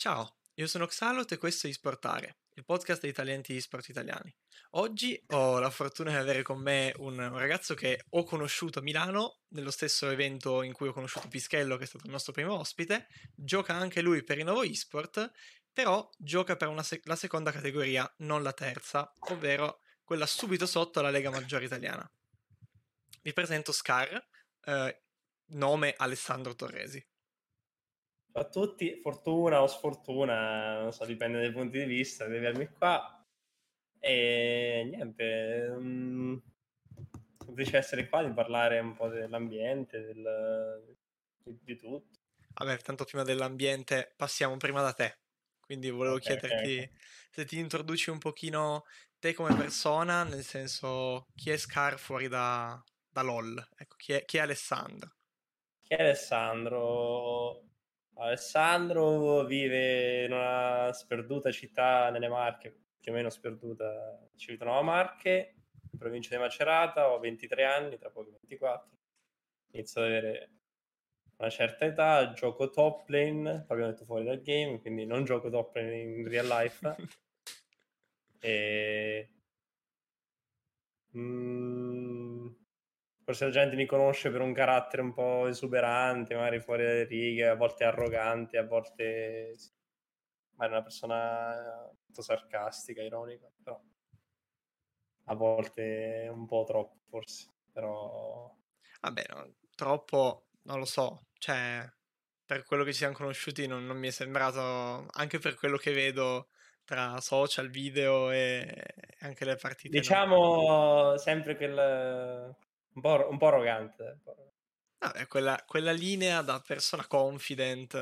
Ciao, io sono Xalot e questo è Isportare, il podcast dei talenti di sport italiani. Oggi ho la fortuna di avere con me un, ragazzo che ho conosciuto a Milano, nello stesso evento in cui ho conosciuto Pischello, che è stato il nostro primo ospite. Gioca anche lui per il nuovo eSport, però gioca per se- la seconda categoria, non la terza, ovvero quella subito sotto la Lega Maggiore Italiana. Vi presento Scar, eh, nome Alessandro Torresi a tutti, fortuna o sfortuna, non so, dipende dai punti di vista, di avermi qua. E niente, um, semplice essere qua, di parlare un po' dell'ambiente, del, di, di, tutto. Vabbè, tanto prima dell'ambiente passiamo prima da te. Quindi volevo okay, chiederti okay. se ti introduci un pochino te come persona, nel senso chi è Scar fuori da, da LOL, ecco, chi è, chi è Alessandro? Chi è Alessandro? Alessandro vive in una sperduta città nelle Marche, più o meno sperduta, Civitanova Marche, in provincia di Macerata, ho 23 anni, tra poco 24. Inizio ad avere una certa età, gioco top lane, abbiamo detto fuori dal game, quindi non gioco top lane in real life. e... Mm, forse la gente mi conosce per un carattere un po' esuberante, magari fuori dalle righe, a volte arrogante, a volte magari una persona molto sarcastica, ironica, però a volte un po' troppo forse, però... Vabbè, no, troppo, non lo so, cioè per quello che ci siamo conosciuti non, non mi è sembrato, anche per quello che vedo tra social, video e anche le partite. Diciamo no? sempre quel un po', un po arrogante. Vabbè, quella, quella, linea da persona confident.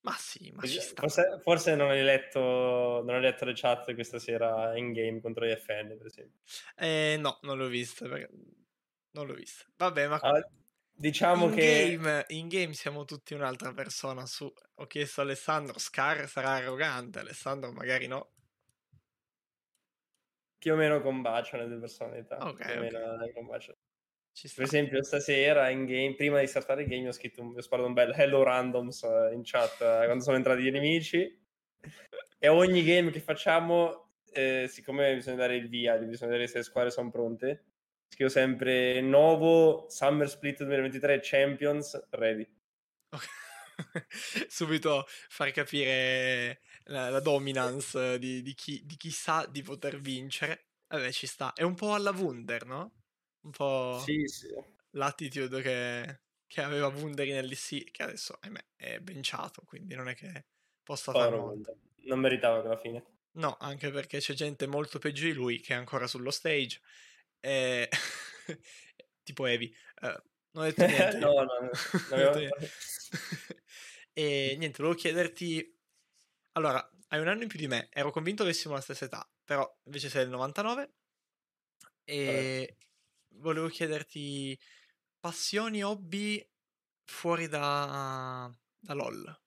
Ma sì, ma ci sta. Forse, forse non, hai letto, non hai letto le chat questa sera in game contro gli FN, per esempio. Eh, no, non l'ho vista. Non l'ho vista. Vabbè, ma... Allora, diciamo in che... Game, in game siamo tutti un'altra persona. Su... Ho chiesto a Alessandro, Scar sarà arrogante, Alessandro magari no più o meno combaciano le personalità. Ok, okay. Per esempio, stasera in game, prima di startare il game, ho scritto un, ho sparato un bel hello randoms in chat eh, quando sono entrati gli nemici. e ogni game che facciamo, eh, siccome bisogna dare il via, bisogna vedere se le squadre sono pronte, scrivo sempre nuovo Summer Split 2023 Champions ready. Subito far capire la, la dominance di, di, chi, di, chi, sa di poter vincere. Vabbè, ci sta. È un po' alla Wunder, no? Un po' sì, sì. l'attitude che, che aveva Wunder in LC, che adesso ahimè, è benciato, quindi non è che possa fare molto. Non meritava alla fine. No, anche perché c'è gente molto peggio di lui che è ancora sullo stage. E... tipo Evi. Uh, non ho detto niente. no, no, no. no e niente, volevo chiederti allora, hai un anno in più di me, ero convinto avessimo la stessa età, però invece sei del 99 e volevo chiederti passioni, hobby fuori da, da LOL.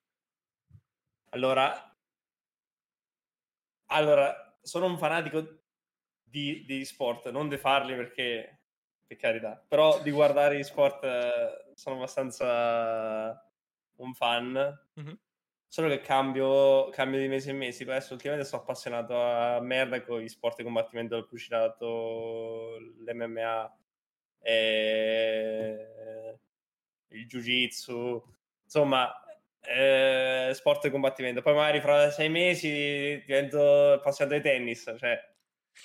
Allora, allora, sono un fanatico di, di sport, non di farli perché, per carità, però di guardare gli sport eh, sono abbastanza un fan. Mm-hmm. Solo che cambio, cambio di mese in mese. Adesso ultimamente sono appassionato a merda con gli sport di combattimento del pugilato, l'MMA, e... il jiu-jitsu, insomma, eh, sport di combattimento. Poi magari fra sei mesi divento appassionato di tennis, cioè...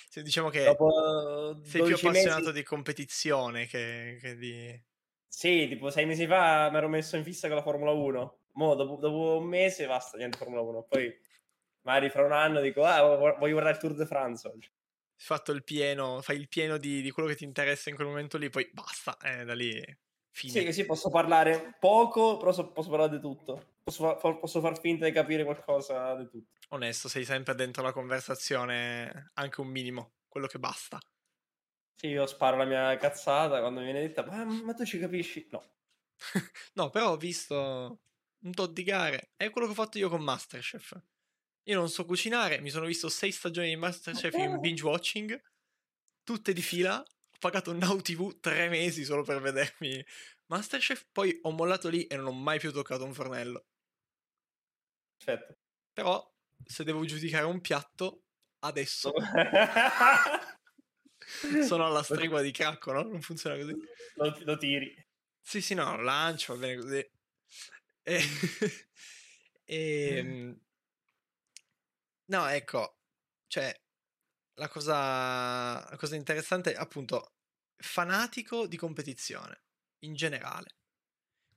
Sì, diciamo che sei più appassionato mesi... di competizione che, che di... Sì, tipo sei mesi fa mi ero messo in fissa con la Formula 1 mo dopo, dopo, un mese basta, niente Formula 1. Poi magari fra un anno dico, ah, voglio guardare il Tour de France oggi. Hai fatto il pieno, fai il pieno di, di, quello che ti interessa in quel momento lì, poi basta, eh, da lì fine. Sì, sì, posso parlare poco, però so, posso parlare di tutto. Posso, fa, posso far finta di capire qualcosa di tutto. Onesto, sei sempre dentro la conversazione, anche un minimo, quello che basta. Sì, io sparo la mia cazzata quando mi viene detta, ma, ma tu ci capisci? No. no, però ho visto un tot di gare. È quello che ho fatto io con Masterchef. Io non so cucinare, mi sono visto sei stagioni di Masterchef in binge watching, tutte di fila. Ho pagato Now TV tre mesi solo per vedermi Masterchef. Poi ho mollato lì e non ho mai più toccato un fornello. Perfetto. Però se devo giudicare un piatto, adesso sono alla stregua di Cracco, no? Non funziona così. Lo, lo tiri. Sì, sì, no, lancio, va bene così. E... e... Ehm, no, ecco, cioè, la cosa, la cosa interessante è appunto fanatico di competizione, in generale.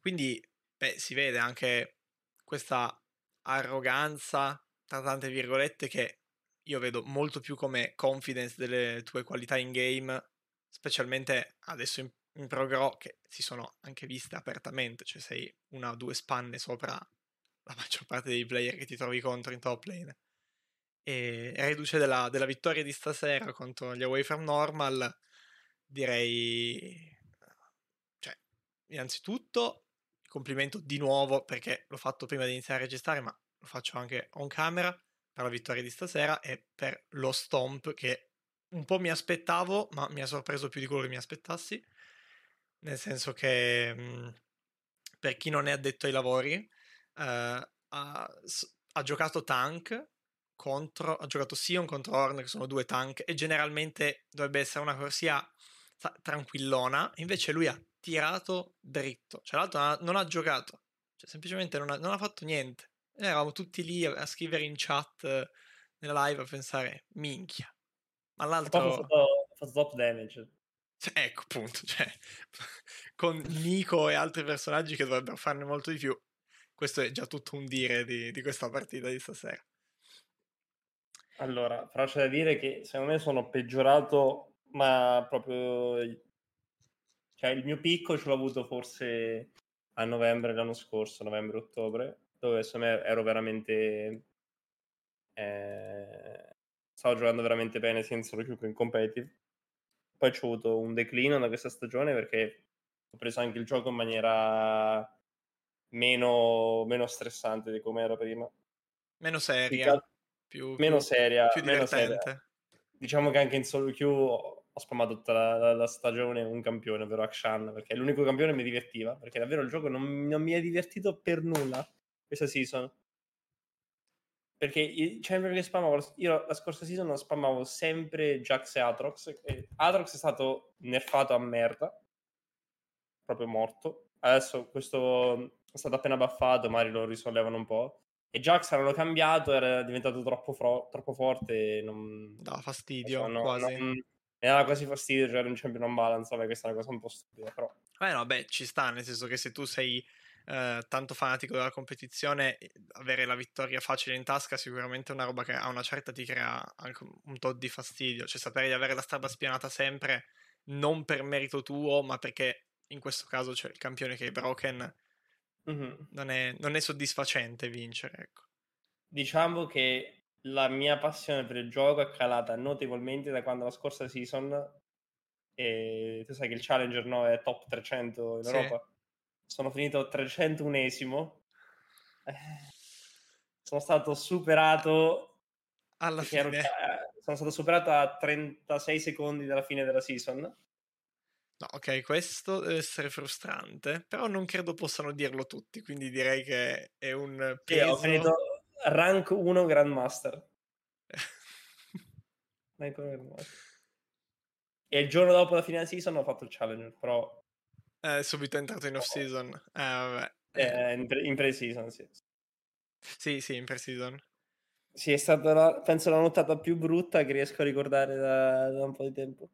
Quindi, beh, si vede anche questa arroganza, tra tante virgolette, che io vedo molto più come confidence delle tue qualità in game, specialmente adesso in, in ProGro, che si sono anche viste apertamente, cioè sei una o due spanne sopra la maggior parte dei player che ti trovi contro in top lane. E reduce della, della vittoria di stasera contro gli Away from Normal, direi... Cioè, innanzitutto complimento di nuovo perché l'ho fatto prima di iniziare a registrare, ma lo faccio anche on camera per la vittoria di stasera e per lo stomp che un po' mi aspettavo, ma mi ha sorpreso più di quello che mi aspettassi. Nel senso che mh, per chi non è addetto ai lavori, eh, ha, ha, giocato tank contro, ha giocato Sion contro Horn, che sono due tank, e generalmente dovrebbe essere una corsia tranquillona, invece lui ha tirato dritto, cioè l'altro non ha, non ha giocato, cioè semplicemente non ha, non ha, fatto niente. E eravamo tutti lì a, a scrivere in chat eh, nella live a pensare, minchia. Ma l'altro... Ha fatto, fatto top damage. Cioè, ecco, appunto, cioè, con Nico e altri personaggi che dovrebbero farne molto di più. Questo è già tutto un dire di, di questa partita di stasera. Allora, però c'è da dire che secondo me sono peggiorato, ma proprio cioè, il mio picco ce l'ho avuto forse a novembre l'anno scorso, novembre-ottobre, dove secondo me ero veramente... Eh, stavo giocando veramente bene senza solo più in competitive. Poi ho avuto un declino da questa stagione perché ho preso anche il gioco in maniera meno, meno stressante di come era prima. Meno seria. Più, meno più, seria. Più meno seria. Diciamo che anche in solo queue ho spammato tutta la, la, la, stagione un campione, ovvero Akshan, perché è l'unico campione che mi divertiva, perché davvero il gioco non, non mi è divertito per nulla questa season. Perché i champion che spammavo, io la scorsa season spammavo sempre Jax e Atrox, e Atrox è stato nerfato a merda, proprio morto. Adesso questo è stato appena buffato, magari lo risollevano un po'. E Jax l'hanno cambiato, era diventato troppo, fro- troppo forte. Non... Dava fastidio, no, quasi. Non, mi dava quasi fastidio giocare un champion non balance, vabbè, questa è una cosa un po' stupida, però... Eh no, beh, ci sta, nel senso che se tu sei eh, tanto fanatico della competizione, avere la vittoria facile in tasca sicuramente è una roba che a una certa ti crea anche un tot di fastidio, cioè sapere di avere la strada spianata sempre, non per merito tuo, ma perché in questo caso c'è il campione che è broken, mm-hmm. non, è, non è soddisfacente vincere, ecco. Diciamo che la mia passione per il gioco è calata notevolmente da quando la scorsa season e tu sai che il Challenger no, è top 300 in sì. Europa sono finito 301esimo eh, sono stato superato alla fine. ero, eh, sono stato superato a 36 secondi dalla fine della season. No, ok, questo deve essere frustrante, però non credo possano dirlo tutti, quindi direi che è un peso... Sì, ho finito rank 1 Grandmaster. e il giorno dopo la fine della season ho fatto il Challenger, però... Eh, subito è entrato in off-season. Eh, vabbè. Eh, in, pre- in pre-season, sì. Sì, sì, in pre-season. Sì, è stata, la, penso, la nottata più brutta che riesco a ricordare da, da un po' di tempo.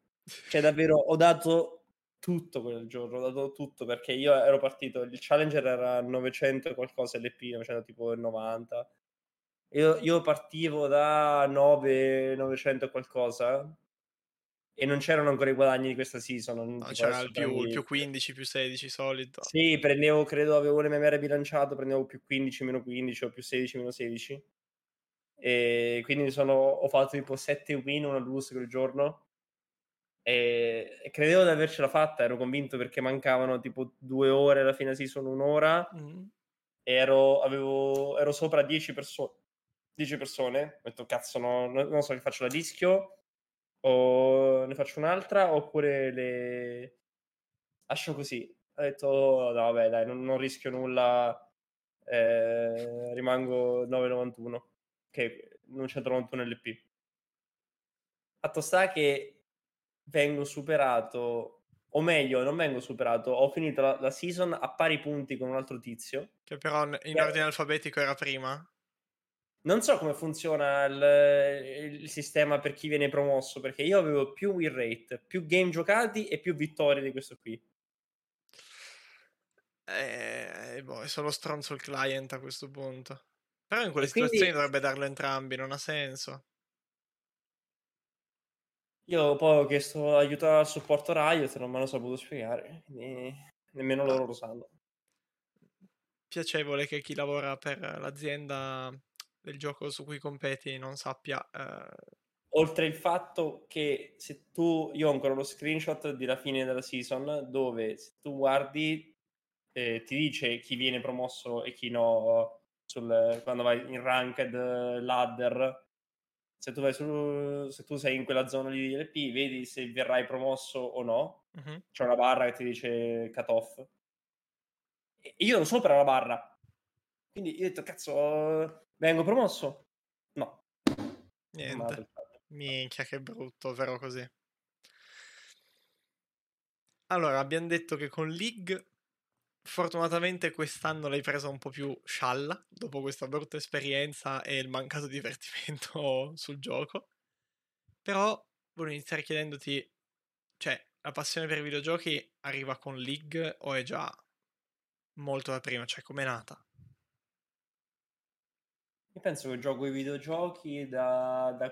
Cioè, davvero, ho dato tutto quel giorno, ho dato tutto perché io ero partito, il Challenger era 900 e qualcosa LP, 900 tipo 90 io, io partivo da 9, 900 e qualcosa e non c'erano ancora i guadagni di questa season. No, c'era il più, più, 15, più 16 solito. Sì, prendevo, credo, avevo l'MMR bilanciato, prendevo più 15, meno 15 o più 16, meno 16. E quindi sono, ho fatto tipo 7 win, una lose quel giorno. E, e, credevo di avercela fatta, ero convinto perché mancavano tipo due ore alla fine season, un'ora. Mm. E ero, avevo, ero sopra 10 persone 10 persone, ho detto cazzo, no, non so che faccio la dischio o ne faccio un'altra oppure le lascio così. Ho detto no vabbè dai, non, non rischio nulla, eh, rimango 9,91 che non c'è 91 LP. Fatto sta che vengo superato o meglio, non vengo superato, ho finito la, la, season a pari punti con un altro tizio. Che però in ordine alfabetico era prima? Non so come funziona il, il, sistema per chi viene promosso, perché io avevo più win rate, più game giocati e più vittorie di questo qui. Eh, boh, è solo stronzo il client a questo punto. Però in quelle e situazioni quindi... dovrebbe darlo entrambi, non ha senso. Io poi ho chiesto aiuto al supporto Riot, non me lo saputo spiegare, quindi nemmeno loro lo sanno. Piacevole che chi lavora per l'azienda del gioco su cui competi non sappia. Eh... Oltre il fatto che se tu, io ho ancora lo screenshot della fine della season, dove se tu guardi eh, ti dice chi viene promosso e chi no sul, quando vai in ranked ladder se tu, vai su, se tu sei in quella zona lì di LP, vedi se verrai promosso o no. Uh-huh. C'è una barra che ti dice cut off. E io ero sopra la barra. Quindi io ho detto, cazzo, vengo promosso? No. Niente. Minchia, che brutto, vero così. Allora, abbiamo detto che con League Fortunatamente quest'anno l'hai presa un po' più scialla dopo questa brutta esperienza e il mancato divertimento sul gioco. Però volevo iniziare chiedendoti, cioè, la passione per i videogiochi arriva con League o è già molto da prima? Cioè, com'è nata? Io penso che gioco i videogiochi da, da...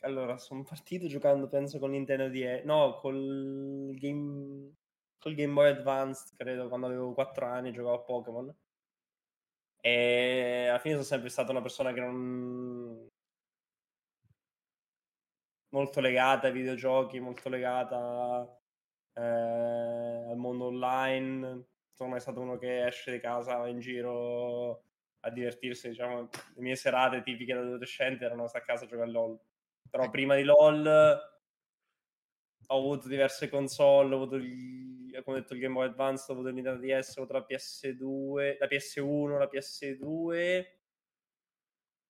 Allora, sono partito giocando, penso, con Nintendo DS... No, col Game col Game Boy Advance, credo, quando avevo 4 anni giocavo a Pokémon. E alla fine sono sempre stata una persona che non... molto legata ai videogiochi, molto legata eh, al mondo online. Sono mai stato uno che esce di casa, va in giro a divertirsi. Diciamo, le mie serate tipiche da adolescente erano stare a casa a giocare a LOL. Però prima di LOL ho avuto diverse console, ho avuto il, come detto il Game Boy Advance, ho avuto il Nintendo DS, ho avuto la PS2, la PS1, la PS2.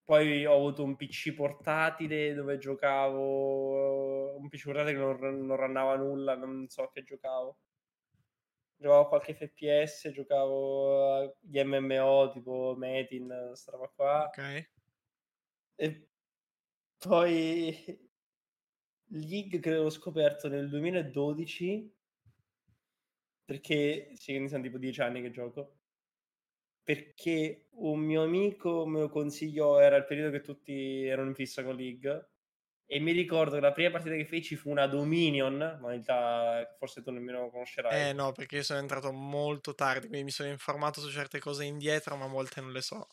Poi ho avuto un PC portatile dove giocavo, un PC portatile che non, non rannava nulla, non so che giocavo. Giocavo qualche FPS, giocavo agli MMO tipo Metin, questa roba qua. Ok. E poi League credo l'ho scoperto nel 2012 perché sì, ne sono tipo dieci anni che gioco perché un mio amico me lo consigliò era il periodo che tutti erano in fissa con League e mi ricordo che la prima partita che feci fu una Dominion ma in realtà forse tu nemmeno conoscerai. Eh no perché io sono entrato molto tardi quindi mi sono informato su certe cose indietro ma molte non le so.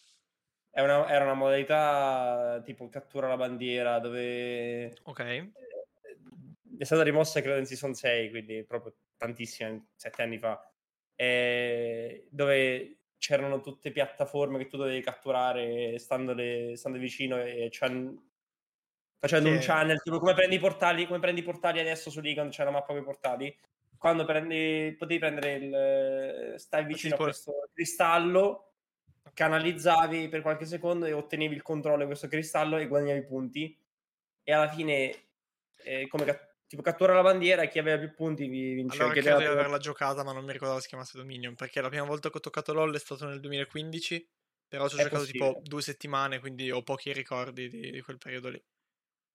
Una, era una modalità tipo cattura la bandiera dove ok. è stata rimossa credo in season 6, quindi proprio tantissimi, sette anni fa, eh, dove c'erano tutte piattaforme che tu dovevi catturare stando, le, stando vicino e facendo che... un channel, tipo come prendi i portali, come prendi i portali adesso su quando c'è la mappa con i portali, quando prendi, potevi prendere il, stai vicino tipo... a questo cristallo, canalizzavi per qualche secondo e ottenevi il controllo di questo cristallo e guadagnavi punti e alla fine eh, come tipo cattura la bandiera e chi aveva più punti vince. Allora credo di averla giocata, ma non mi ricordavo si chiamasse Dominion, perché la prima volta che ho toccato LoL è stato nel 2015, però ci ho giocato possibile. tipo due settimane, quindi ho pochi ricordi di, di quel periodo lì.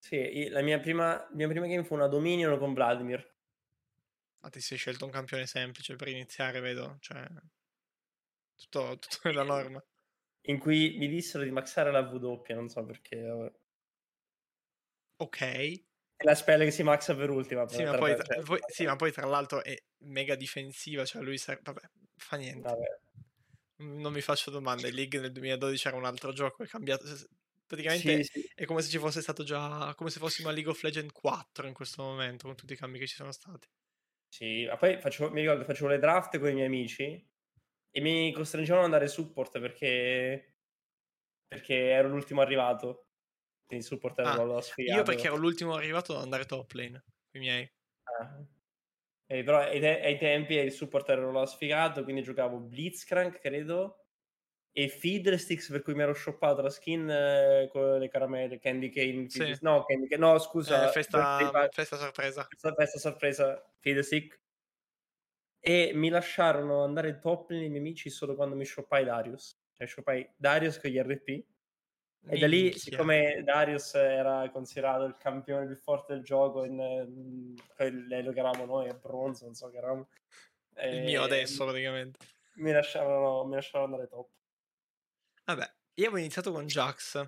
Sì, la mia prima, mia prima game fu una Dominion con Vladimir. Ah, ti sei scelto un campione semplice per iniziare, vedo, cioè... Tutto, tutto nella norma. In cui mi dissero di maxare la W, non so perché. Ok. È la spell che si maxa per ultima. Sì, ma poi, tra, poi, sì, ma poi, tra, l'altro è mega difensiva, cioè lui serve... Vabbè, fa niente. Vabbè. Non mi faccio domande, League nel 2012 era un altro gioco, è cambiato... Praticamente sì, sì. è come se ci fosse stato già... come se fossimo a League of Legends 4 in questo momento, con tutti i cambi che ci sono stati. Sì, ma poi facevo, mi ricordo facevo le draft con i miei amici e mi costringevano ad andare support perché perché ero l'ultimo arrivato quindi support ah, lo sfigato. Io perché ero l'ultimo arrivato ad andare top lane, i miei. Ah. Eh, però ai, te- ai, tempi il support ero lo sfigato, quindi giocavo Blitzcrank, credo, e Fiddlesticks per cui mi ero shoppato la skin eh, con le caramelle, Candy Cane, Sì. no, Candy Cane, no scusa, Eh, festa, birthday festa sorpresa. questa festa sorpresa Fiddlestick e mi lasciarono andare top nei miei amici solo quando mi shoppai Darius cioè shoppai Darius con gli RP e da lì siccome Darius era considerato il campione più forte del gioco in, in quello che eravamo noi a bronzo non so che eravamo Il mio eh, adesso praticamente. mi lasciarono, mi lasciarono andare top Vabbè, io avevo iniziato con Jax.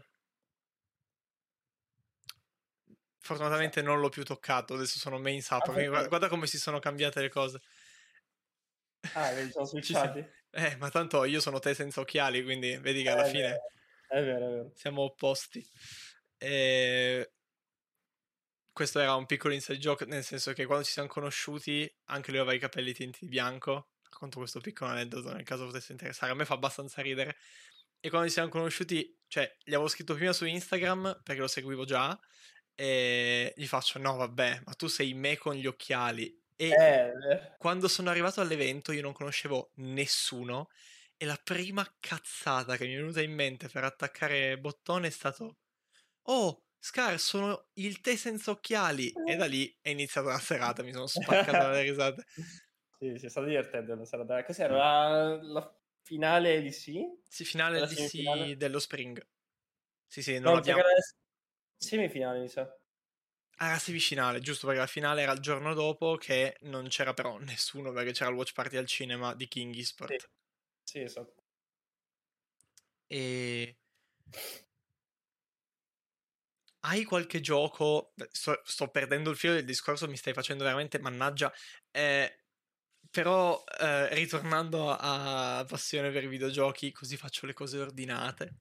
Fortunatamente non l'ho più toccato, adesso sono main sub. Ah, guarda, guarda come si sono cambiate le cose. ah vedi sono switchati Eh, ma tanto io sono te senza occhiali, quindi vedi che alla Eh, fine è vero è vero siamo opposti. E... Questo era un piccolo inside joke, nel senso che quando ci siamo conosciuti, anche lui aveva i capelli tinti di bianco. Racconto questo piccolo aneddoto nel caso potesse interessare. A me fa abbastanza ridere. E quando ci siamo conosciuti, cioè, gli avevo scritto prima su Instagram perché lo seguivo già. E gli faccio: No, vabbè, ma tu sei me con gli occhiali. E Eh, eh. quando sono arrivato all'evento, io non conoscevo nessuno. E la prima cazzata che mi è venuta in mente per attaccare bottone è stato: Oh, Scar, sono il te senza occhiali. E da lì è iniziata la serata, mi sono spaccato dalle risate. Sì, sì, è stato divertente una serata. Cos'era? La, la finale di sì? Sì, finale DC semifinale? dello Spring. Sì, sì, non No, la semifinale, mi sa. Ah, semifinale, giusto, perché la finale era il giorno dopo che non c'era però nessuno perché c'era il watch party al cinema di King Esport. Sì. Sì, esatto. E... Hai qualche gioco? Sto, sto perdendo il filo del discorso, mi stai facendo veramente mannaggia. Eh, però, eh, ritornando a passione per i videogiochi, così faccio le cose ordinate.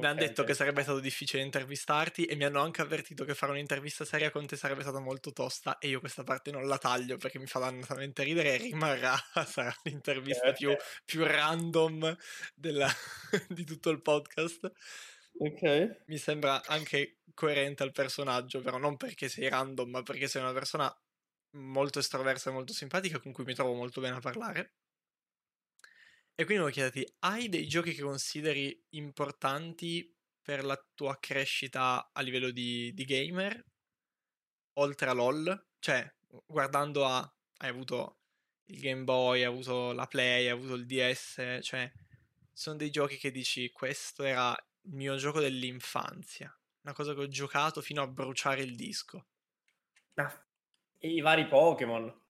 Mi hanno detto che sarebbe stato difficile intervistarti e mi hanno anche avvertito che fare un'intervista seria con te sarebbe stata molto tosta e io questa parte non la taglio perché mi fa dannatamente ridere e rimarrà, sarà l'intervista Ok, più, più random della- di tutto il podcast. Ok. Mi sembra anche coerente al personaggio, però non perché sei random, ma perché sei una persona molto estroversa e molto simpatica con cui mi trovo molto bene a parlare. E quindi volevo chiederti, hai dei giochi che consideri importanti per la tua crescita a livello di, di gamer? Oltre a LOL? Cioè, guardando a... hai avuto il Game Boy, hai avuto la Play, hai avuto il DS, cioè, sono dei giochi che dici, questo era il mio gioco dell'infanzia, una cosa che ho giocato fino a bruciare il disco. Ah, I vari Pokémon.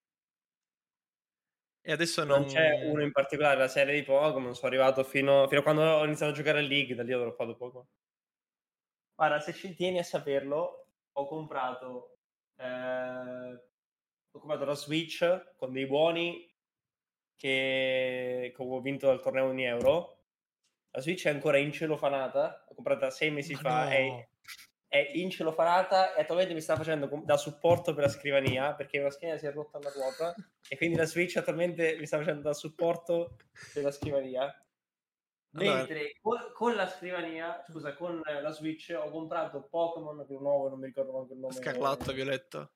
E adesso Non non... c'è uno in particolare, la serie di Pokémon. Sono arrivato fino, fino a quando ho iniziato a giocare a League, da lì ho droppato Pokémon. Guarda, se ci tieni a saperlo, ho comprato, eh, ho comprato la Switch con dei buoni che, che ho vinto dal torneo in euro. La Switch è ancora incelofanata, l'ho comprata sei mesi Ma fa, no. è, è incelofanata e attualmente mi sta facendo da supporto per la scrivania perché la scrivania si è rotta alla ruota e quindi la Switch attualmente mi sta facendo da supporto per la scrivania. Mentre con, con la scrivania, scusa, con la Switch ho comprato Pokémon, quello nuovo, non mi ricordo manco il nome. Scarlatto, violetto.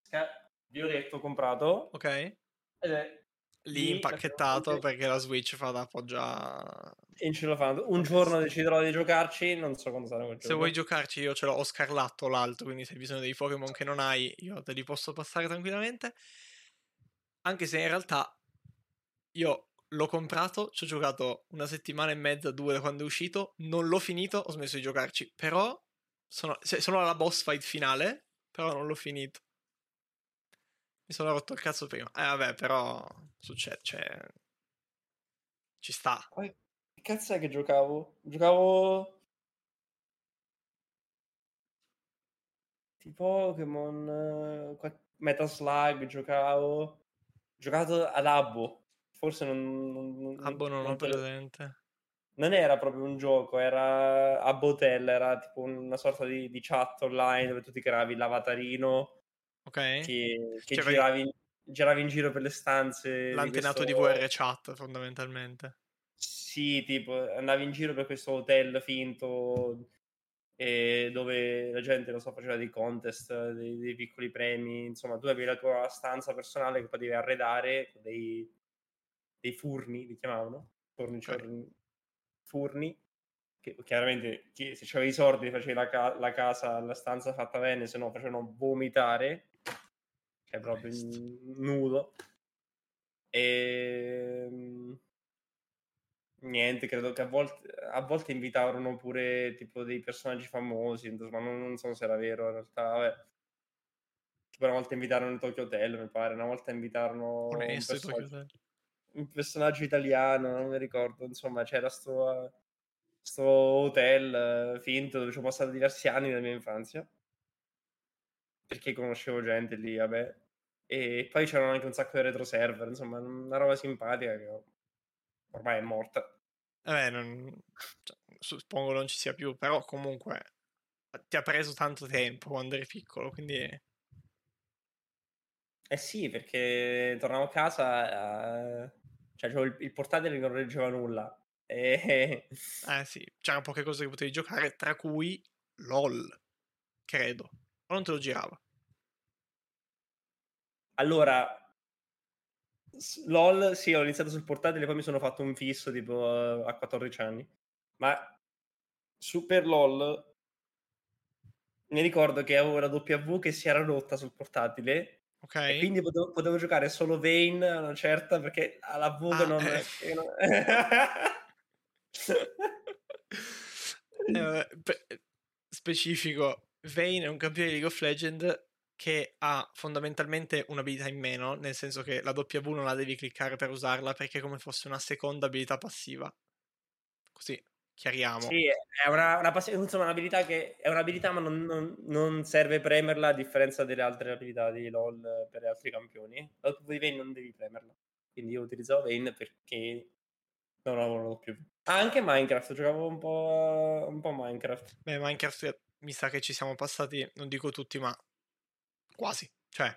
Sca- Violetto ho comprato. Ok? Ed è Lì impacchettato perché la Switch fa da appoggia... incelofanto. Un giorno deciderò di giocarci, non so quando sarà quel Se vuoi giocarci io ce l'ho, ho scarlatto l'altro, quindi se hai bisogno dei Pokémon che non hai, io te li posso passare tranquillamente. Anche se in realtà io l'ho comprato, ci ho giocato una settimana e mezza, due da quando è uscito, non l'ho finito, ho smesso di giocarci, però sono, cioè, sono alla boss fight finale, però non l'ho finito. Mi sono rotto il cazzo prima. Eh vabbè, però succede, cioè... Ci sta. Poi, che cazzo è che giocavo? Giocavo... Tipo Pokémon, Metal Slug giocavo. Ho giocato ad Abbo. Forse non... non, Abbo non ho te lo- presente. non era proprio un gioco, era Abbo Hotel, era tipo una sorta di, di chat online dove tu ti creavi l'avatarino Ok? che, che C'era giravi, giravi in giro per le stanze. L'antenato di questo- VR chat, fondamentalmente. Sì, tipo, andavi in giro per questo hotel finto e dove la gente, non so, faceva dei contest, dei, dei piccoli premi, insomma, tu avevi la tua stanza personale che potevi arredare con dei, dei furni, li chiamavano, forni, Ok. ciorni. furni, che chiaramente chi, se c'avevi i soldi facevi la, ca- la casa, la stanza fatta bene, se no facevano vomitare, cioè proprio nudo. E ehm, niente, credo che a volte, a volte invitarono pure tipo dei personaggi famosi, ma non, non so se era vero in realtà. Vabbè. Tipo una volta invitarono il Tokyo Hotel, mi pare, una volta invitarono un, personaggio, un personaggio italiano, non mi ricordo, insomma c'era sto, sto hotel finto dove ci ho passato diversi anni della mia infanzia. Perché conoscevo gente lì, vabbè. E poi c'erano anche un sacco di retro server, insomma, una roba simpatica che ormai è morta. Eh, non, cioè, suppongo non ci sia più, però comunque ti ha preso tanto tempo quando eri piccolo, quindi... Eh sì, perché tornavo a casa, eh, cioè il, il portatile non reggeva nulla. E... Eh sì, c'erano poche cose che potevi giocare, tra cui LOL, credo. O non te lo girava? Allora, LOL, sì, ho iniziato sul portatile, poi mi sono fatto un fisso tipo a 14 anni. Ma Super LOL mi ricordo che avevo la W che si era rotta sul portatile. Ok. E quindi potevo, potevo giocare solo Vayne a una certa perché alla V ah, non, eh. eh, specifico, Vayne è un campione di League of Legends che ha fondamentalmente un'abilità in meno, nel senso che la W non la devi cliccare per usarla perché è come fosse una seconda abilità passiva. Così chiariamo. Sì, è una, una passiva, insomma, un'abilità che è un'abilità, ma non, non, non, serve premerla a differenza delle altre abilità di LoL per altri campioni. La W di Vayne non devi premerla. Quindi io utilizzavo Vayne perché non avevo la W. Ah, anche Minecraft, giocavo un po', un po' Minecraft. Beh, Minecraft mi sa che ci siamo passati, non dico tutti, ma quasi. Cioè,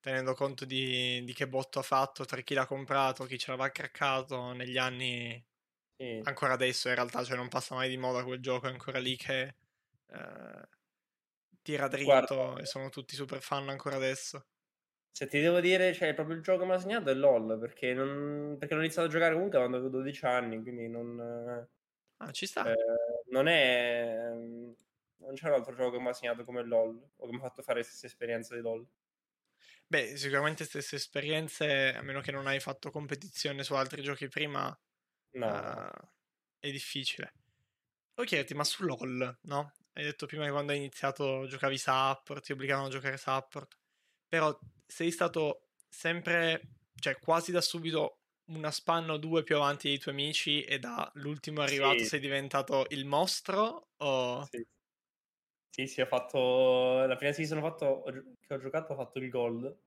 tenendo conto di, di che botto ha fatto, tra chi l'ha comprato, chi ce l'aveva craccato negli anni... Sì. Ancora adesso in realtà, cioè non passa mai di moda quel gioco, è ancora lì che eh, tira dritto Guarda, e sono tutti super fan ancora adesso. Se ti devo dire, cioè, proprio il gioco che mi ha segnato è LOL, perché, non, perché l'ho iniziato a giocare comunque quando avevo 12 anni, quindi non... Ah, ci sta. Eh, non è non c'è un altro gioco che mi ha segnato come LOL o che mi ha fatto fare le stesse esperienze di LOL. Beh, sicuramente stesse esperienze, a meno che non hai fatto competizione su altri giochi prima, no. uh, è difficile. Voglio chiederti, ma su LOL, no? Hai detto prima che quando hai iniziato giocavi support, ti obbligavano a giocare support, però sei stato sempre, cioè quasi da subito una spanna o due più avanti dei tuoi amici e dall'ultimo arrivato sì. sei diventato il mostro o... Sì. Sì, sì, ho fatto la prima season ho fatto, che ho giocato ho fatto il gold.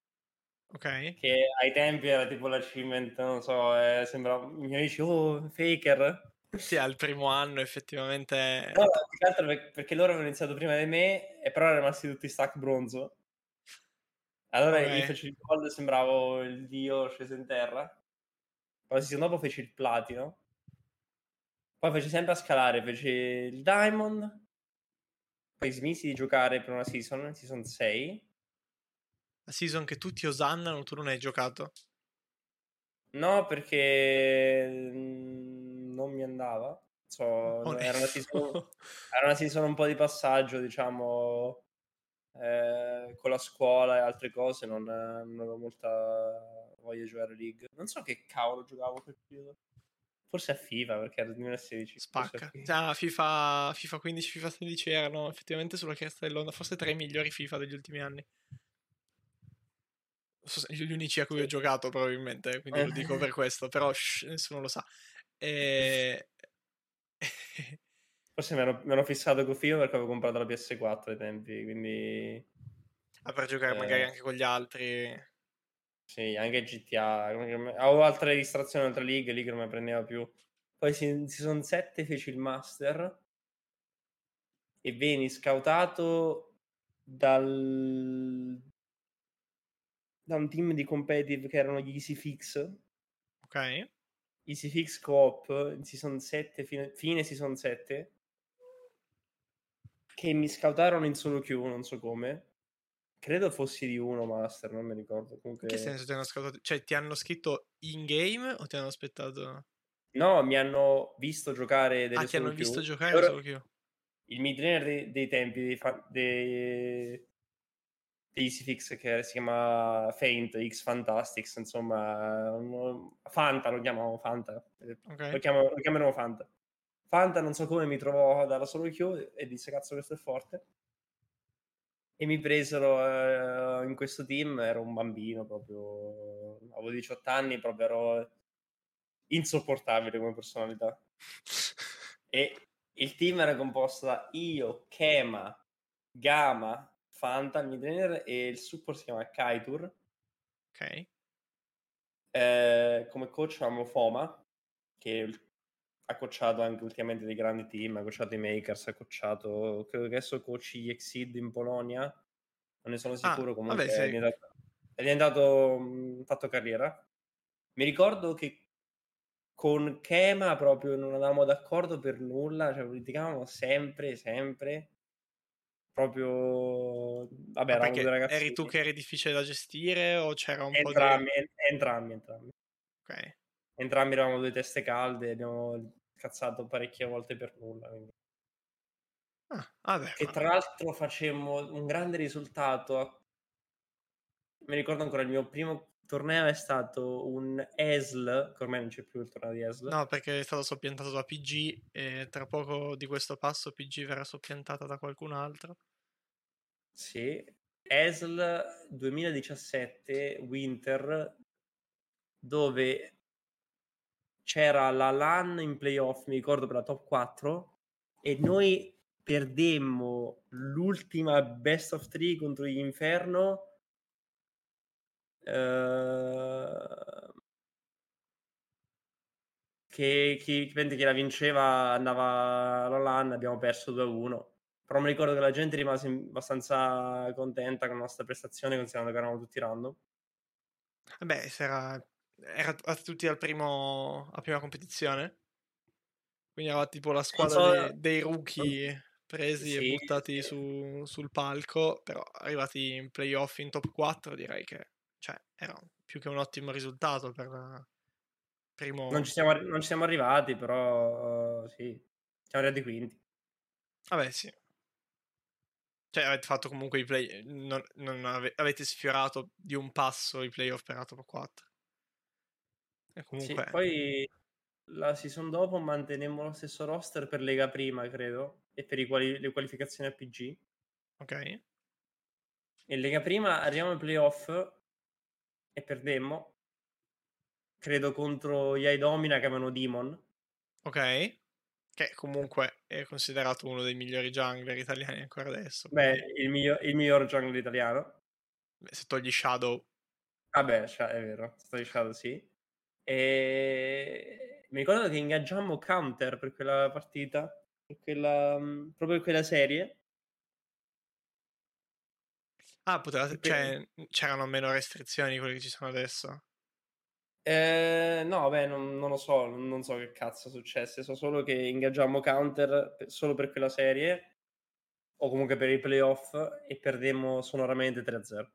Ok. Che ai tempi era tipo l'achievement, non so, eh, sembrava i miei amici, oh, faker. Sì, al primo anno effettivamente. No, più che altro perché loro avevano iniziato prima di me e però erano rimasti tutti stack bronzo. Allora okay. io feci il gold e sembravo il dio sceso in terra. Poi season dopo feci il platino. Poi feci sempre a scalare, feci il diamond, poi smisi di giocare per una season, season 6. La season che tutti osannano, tu non hai giocato? No, perché mm, non mi andava. So, era, una season, era, una season, un po' di passaggio, diciamo, eh, con la scuola e altre cose. Non, non avevo molta voglia di giocare League. Non so che cavolo giocavo quel periodo. Forse a FIFA perché era 2016. Spacca. Ah, FIFA, FIFA 15, FIFA 16 erano effettivamente sulla cresta dell'onda, forse tra i migliori FIFA degli ultimi anni. Gli unici a cui ho giocato probabilmente, quindi lo dico per questo, però shh, nessuno lo sa. E... Forse mi ero, mi ero, fissato con FIFA perché avevo comprato la PS4 ai tempi, quindi... Ah, per giocare eh... magari anche con gli altri. Sì, anche GTA. Avevo altre distrazioni, altre league, lì che non mi prendeva più. Poi in Season 7 feci il Master e veni scoutato dal... da un team di competitive che erano gli Easy Fix. Ok. Easy Fix Co-op in Season 7, fine, fine Season 7, che mi scoutarono in solo queue, non so come Credo fossi di uno master, non mi ricordo. Comunque... In che senso ti hanno scattato? Cioè, ti hanno scritto in game o ti hanno aspettato? No, mi hanno visto giocare delle Ah, ti hanno visto giocare Loro- solo che il midlaner dei, dei tempi dei, fa- dei, di Easyfix che si chiama Faint, X Fantastics, insomma, un- Fanta lo chiamavo Fanta, lo, Ok. chiamo, lo chiameremo Fanta. Fanta non so come mi trovò dalla solo queue e disse cazzo questo è forte. E mi presero eh, in questo team, ero un bambino proprio, avevo 18 anni, proprio ero insopportabile come personalità. E il team era composto da io, Kema, Gama, Fanta, il e il support si chiama Kaitur. Ok. Eh, come coach avevamo Foma, che ha coachato anche ultimamente dei grandi team, ha coachato i Makers, ha coachato, credo che adesso coachi gli Exceed in Polonia, non ne sono Ah, sicuro, comunque vabbè, sì. è diventato, è mh, fatto carriera. Mi ricordo che con Kema proprio non andavamo d'accordo per nulla, cioè litigavamo sempre, sempre. Proprio, vabbè, Ma eravamo ragazzi. eri tu che eri difficile da gestire o c'era un Entrambi, po' di... entrambi, entrambi. Ok. Entrambi eravamo due teste calde, abbiamo cazzato parecchie volte per nulla. Ah, vabbè, ma- tra l'altro facemmo un grande risultato. Mi ricordo ancora il mio primo torneo è stato un ESL, che ormai non c'è più il torneo di ESL. No, perché è stato soppiantato da PG e tra poco di questo passo PG verrà soppiantata da qualcun altro. Sì, ESL 2017 Winter dove c'era la LAN in playoff, mi ricordo per la top 4 e noi perdemmo l'ultima best of 3 contro gli Inferno eh, che chi, dipende chi la vinceva andava alla LAN, abbiamo perso 2-1 però mi ricordo che la gente rimase abbastanza contenta con la nostra prestazione considerando che eravamo tutti random. Se era... eravate tutti al primo... a prima competizione? Quindi era tipo la squadra so- dei, dei rookie presi e Sì, buttati sì. su- sul palco, però arrivati in playoff in top 4 direi che cioè, era più che un ottimo risultato per primo... non ci siamo, non ci siamo arrivati però eh, sì siamo arrivati quinti Vabbè, sì. Cioè, avete fatto comunque i play... Non, non ave- avete sfiorato di un passo i playoff per la top 4. E Sì, comunque... poi la season dopo mantenemmo lo stesso roster per Lega Prima credo e per i quali- le qualificazioni a PG Ok. in Lega Prima arriviamo ai playoff e perdemmo credo contro gli Domina che avevano Demon Ok. Che comunque è considerato uno dei migliori jungler italiani ancora adesso. beh quindi, il, miglior, il miglior jungler italiano beh, se togli Shadow, Vabbè, cioè, è vero, sto dicendo sì. E mi ricordo che ingaggiammo Counter per quella partita, per quella, mm, proprio per quella serie. ah, potevate, cioè, c'erano meno restrizioni di quelle che ci sono adesso. Eh, no, beh, non, non lo so, non, so che cazzo successe, so solo che ingaggiammo Counter per- solo per quella serie, o comunque per i playoff, e perdemmo sonoramente 3-0.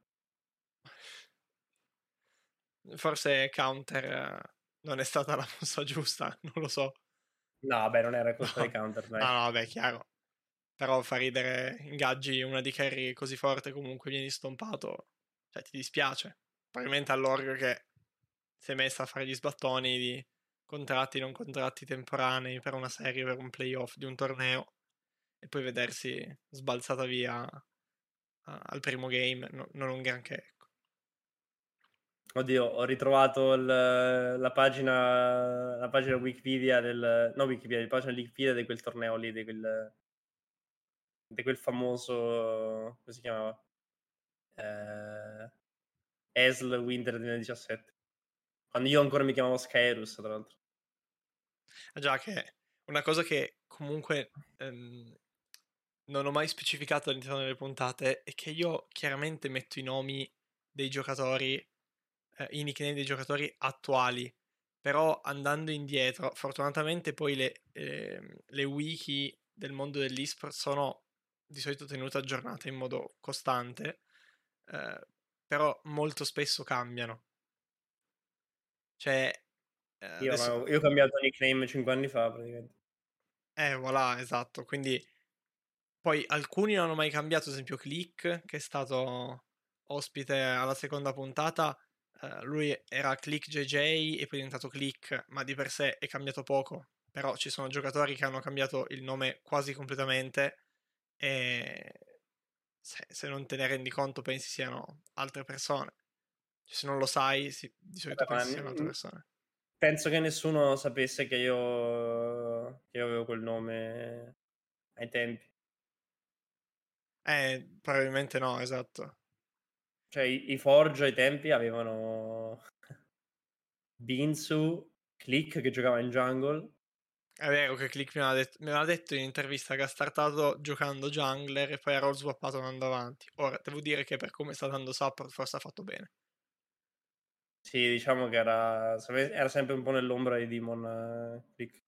Forse Counter non è stata la mossa giusta, non lo so. No, beh, non era colpa No. di Counter, dai. No, no, vabbè, chiaro. Però fa ridere, ingaggi una di carry così forte, comunque vieni stompato, cioè ti dispiace. Probabilmente all'org che si è messa a fare gli sbattoni di contratti non contratti temporanei per una serie, per un playoff di un torneo e poi vedersi sbalzata via al primo game, no- non un granché. Oddio, ho ritrovato il- la pagina la pagina Wikipedia del no Wikipedia, la pagina Wikipedia di quel torneo lì, di quel di quel famoso come si chiamava? Eh, ESL Winter 2017. Quando io ancora mi chiamavo Skyrus, tra l'altro. Ah, già che una cosa che comunque ehm, non ho mai specificato all'interno delle puntate è che io chiaramente metto i nomi dei giocatori, eh, i nickname dei giocatori attuali, però andando indietro, fortunatamente poi le, ehm, le wiki del mondo dell'esport sono di solito tenute aggiornate in modo costante, eh, però molto spesso cambiano. Cioè, Eh, Io, adesso... io ho cambiato nickname 5 anni fa praticamente. Eh, voilà, esatto. Quindi poi alcuni non hanno mai cambiato, ad esempio Click, che è stato ospite alla seconda puntata. Eh, lui era Click JJ e poi è diventato Click, ma di per sé è cambiato poco. Però ci sono giocatori che hanno cambiato il nome quasi completamente e se, se non te ne rendi conto pensi siano altre persone. Cioè, se non lo sai, si- di solito Vabbè, pensi siano altre persone. Penso che nessuno sapesse che io, che io avevo quel nome ai tempi. Eh, probabilmente no, esatto. Cioè, i, i Forge ai tempi avevano Binsu, Click che giocava in jungle. È vero che Click mi aveva detto, mi aveva detto in intervista che ha startato giocando jungler e poi ha roll swappato andando avanti. Ora, devo dire che per come sta dando support forse ha fatto bene. Sì, diciamo che era, era sempre un po' nell'ombra di Demon eh, Click.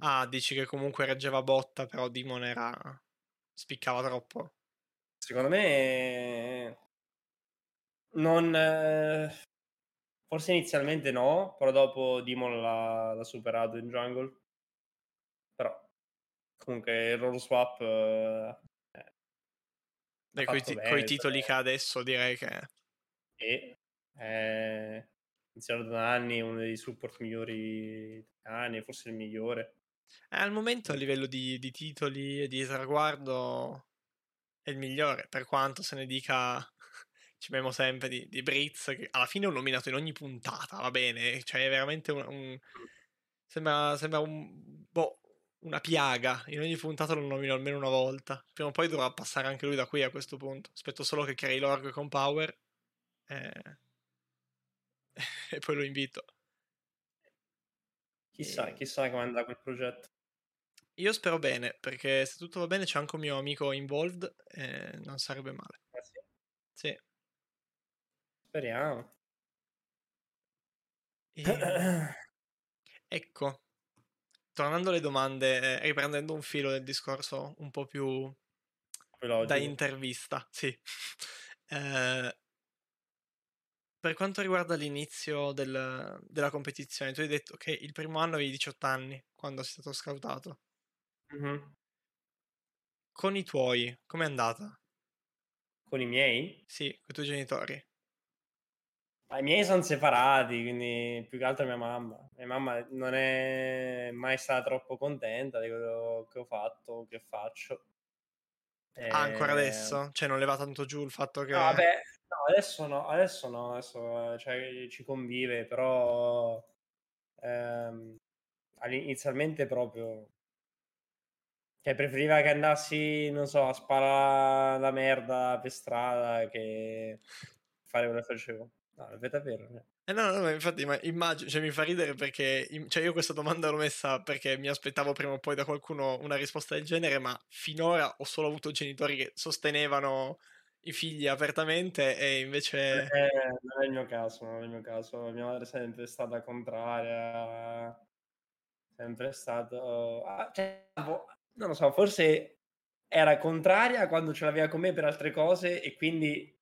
Ah, dici che comunque reggeva botta, però Demon era... spiccava troppo. Secondo me non... eh, forse inizialmente no, però dopo Demon l'ha, l'ha superato in jungle. Però comunque il roll swap... eh, Beh, coi, bene, coi titoli cioè- che ha adesso direi che... e è iniziato da anni uno dei support migliori italiani, forse il migliore. Eh, al momento a livello di, di titoli e di traguardo è il migliore, per quanto se ne dica... Ci abbiamo sempre di, di Britz, che alla fine ho nominato in ogni puntata, va bene? Cioè è veramente un... un- Sembra, sembra un... boh, una piaga. In ogni puntata lo nomino almeno una volta. Prima o poi dovrà passare anche lui da qui a questo punto. Aspetto solo che crei l'org con Power. eh, e poi lo invito. Chissà, E- chissà come andrà quel progetto. Io spero bene, perché se tutto va bene c'è anche un mio amico involved e non sarebbe male. Eh sì, Sì. Speriamo. E- ecco, tornando alle domande, eh, riprendendo un filo del discorso un po' più Poi da intervista, sì. Eh, per quanto riguarda l'inizio del- della competizione, tu hai detto che il primo anno avevi 18 anni quando sei stato scoutato. Mhm. Con i tuoi, com'è andata? Con i miei? Sì, con i tuoi genitori. Ma I miei sono separati, quindi più che altro mia mamma. Mia mamma non è mai stata troppo contenta di quello che ho fatto, che faccio. Ah, ancora Eh, adesso? Cioè non leva tanto giù il fatto che... No, vabbè, no, adesso no, adesso no, adesso eh, cioè, ci convive, però ehm, inizialmente proprio cioè preferiva che andassi, non so, a sparare la merda per strada che fare quello che facevo. No, davvero. eh. Eh no, no, ma infatti ma immagino, cioè mi fa ridere perché, cioè io questa domanda l'ho messa perché mi aspettavo prima o poi da qualcuno una risposta del genere, ma finora ho solo avuto genitori che sostenevano i figli apertamente e invece... Eh, non è il mio caso, non è il mio caso. Mia madre è sempre stata contraria, sempre stato... ah, cioè, boh, non lo so, forse era contraria quando ce l'aveva con me per altre cose e quindi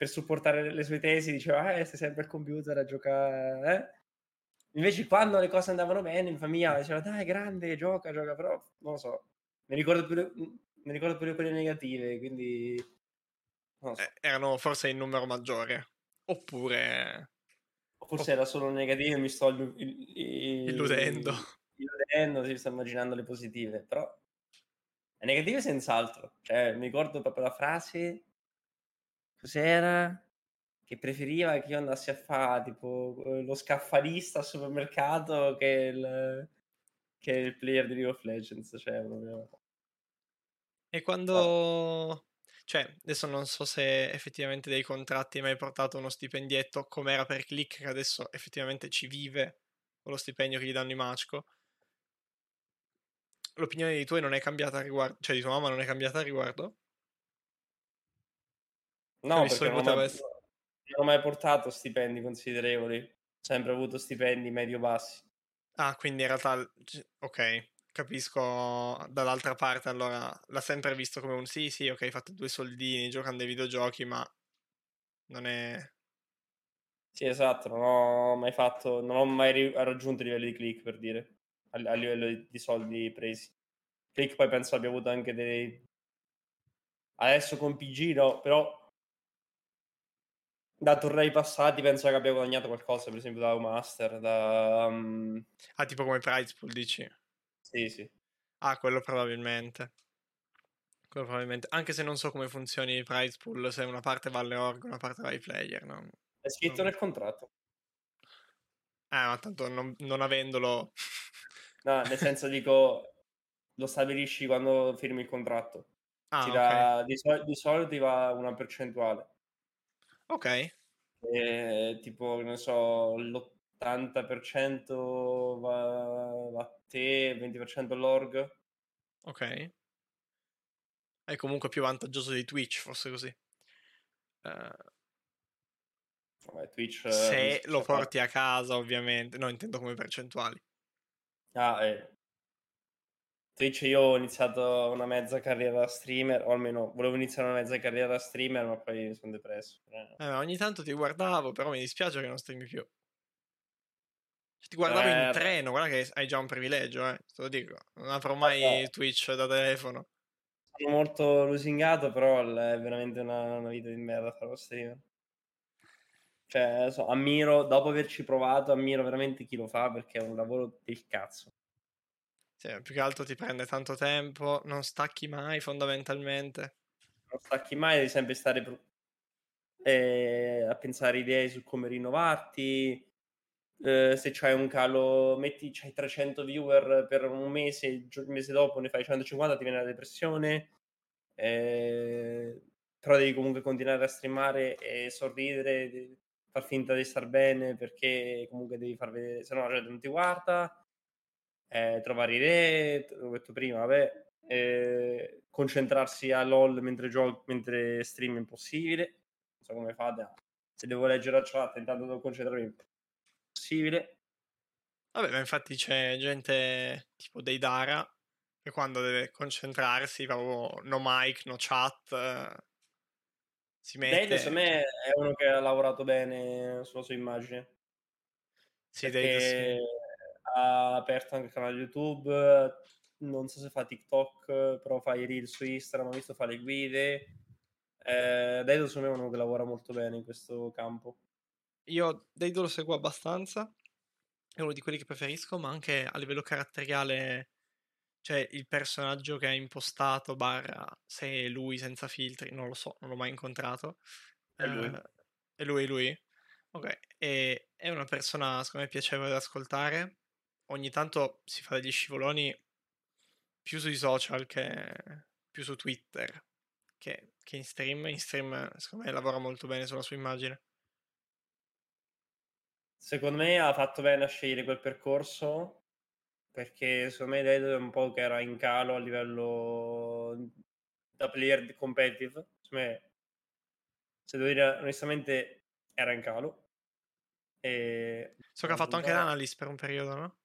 per supportare le sue tesi diceva eh, stai sempre al computer a giocare, eh? Invece quando le cose andavano bene in famiglia diceva dai grande, gioca, gioca, però non lo so, mi ricordo più le, mi ricordo più le quelle negative, quindi non so. eh, erano forse in numero maggiore. Oppure... Forse era solo negative, mi sto il- il- Illudendo. illudendo, si sto immaginando le positive, però le negative senz'altro. Cioè, mi ricordo proprio la frase, cos'era? Che preferiva che io andassi a fare tipo lo scaffalista al supermercato che il, che il player di League of Legends. Cioè, proprio... E quando... Cioè, adesso non so se effettivamente dei contratti hai mai portato uno stipendietto come era per Click, che adesso effettivamente ci vive con lo stipendio che gli danno i Machco. L'opinione di tuoi non è cambiata a riguardo, cioè di tua mamma non è cambiata a riguardo? No, visto perché che non ho, mai, essere- non ho mai portato stipendi considerevoli. Ho sempre avuto stipendi medio-bassi. Ah, quindi in realtà, ok, capisco dall'altra parte, allora l'ha sempre visto come un sì, sì, ok, fate due soldini giocando ai videogiochi, ma non è... Sì, esatto, non ho mai fatto, non ho mai raggiunto i livelli di click per dire, a, livello di, di soldi presi. Click poi penso abbia avuto anche dei... Adesso con PG no, però da tornei passati penso che abbia guadagnato qualcosa, per esempio da Master, da... Um... Ah, tipo come prize pool, dici? Sì, sì. Ah, quello probabilmente. Quello probabilmente. Anche se non so come funzioni i prize pool, se una parte va alle org, una parte va ai player, no? È scritto nel contratto. Eh, ma tanto non, non avendolo... no, nel senso dico, lo stabilisci quando firmi il contratto. Ah, Ti ok. dà- di, sol- di solito ti va una percentuale. Ok, E, tipo, ne so, l'80% va, va a te, 20% all'org. ok. È comunque più vantaggioso di Twitch, fosse così. Eh, Vabbè, Twitch... se eh, lo cioè, porti a casa, ovviamente. No, intendo come percentuali. Ah, eh. Twitch io ho iniziato una mezza carriera da streamer, o almeno volevo iniziare una mezza carriera da streamer, ma poi mi sono depresso. Eh. Eh, ogni tanto ti guardavo, però mi dispiace che non streami più. Cioè, ti guardavo in Eh, treno, guarda che hai già un privilegio, eh. Te lo dico. Non avrò mai Vabbè. Twitch da telefono. Sono molto lusingato, però è veramente una, una vita di merda fare lo streamer. Cioè, so, ammiro, dopo averci provato, ammiro veramente chi lo fa perché è un lavoro del cazzo. Cioè, più che altro ti prende tanto tempo, non stacchi mai fondamentalmente. Non stacchi mai, devi sempre stare eh, a pensare idee su come rinnovarti. Eh, se c'hai un calo, metti c'hai 300 viewer per un mese, il mese dopo ne fai 150, ti viene la depressione. Eh, però devi comunque continuare a streamare e sorridere, far finta di star bene perché comunque devi far vedere, se no la gente non ti guarda. Eh, trovare idee, l'ho detto prima, vabbè, eh, concentrarsi a LOL mentre gioco, mentre stream è impossibile. Non so come fate. Se devo leggere la chat, intanto devo concentrarmi, è impossibile. Vabbè, ma infatti c'è gente tipo dei Dara che quando deve concentrarsi, proprio no mic, no chat, eh, si mette... Dave, secondo me, è uno che ha lavorato bene sulla sua immagine. Sì, Dave, sì. Ha aperto anche il canale YouTube. Non so se fa TikTok, però fa i reel su Instagram. Ho visto fa le guide. Eh, Dave, secondo me, è uno che lavora molto bene in questo campo. Io Deido lo seguo abbastanza, è uno di quelli che preferisco, ma anche a livello caratteriale, cioè il personaggio che ha impostato, barra, se è lui senza filtri, non lo so, non l'ho mai incontrato. È lui. Eh, è lui, lui? Ok, e è una persona, secondo me, piacevole da ascoltare. Ogni tanto si fa degli scivoloni più sui social che più su Twitter che, che in stream. In stream, secondo me, lavora molto bene sulla sua immagine. Secondo me ha fatto bene a scegliere quel percorso perché secondo me Dave è un po' che era in calo a livello da player competitive. Secondo me, se devo dire onestamente, era in calo. E So che ha fatto anche l'analyst per un periodo, no?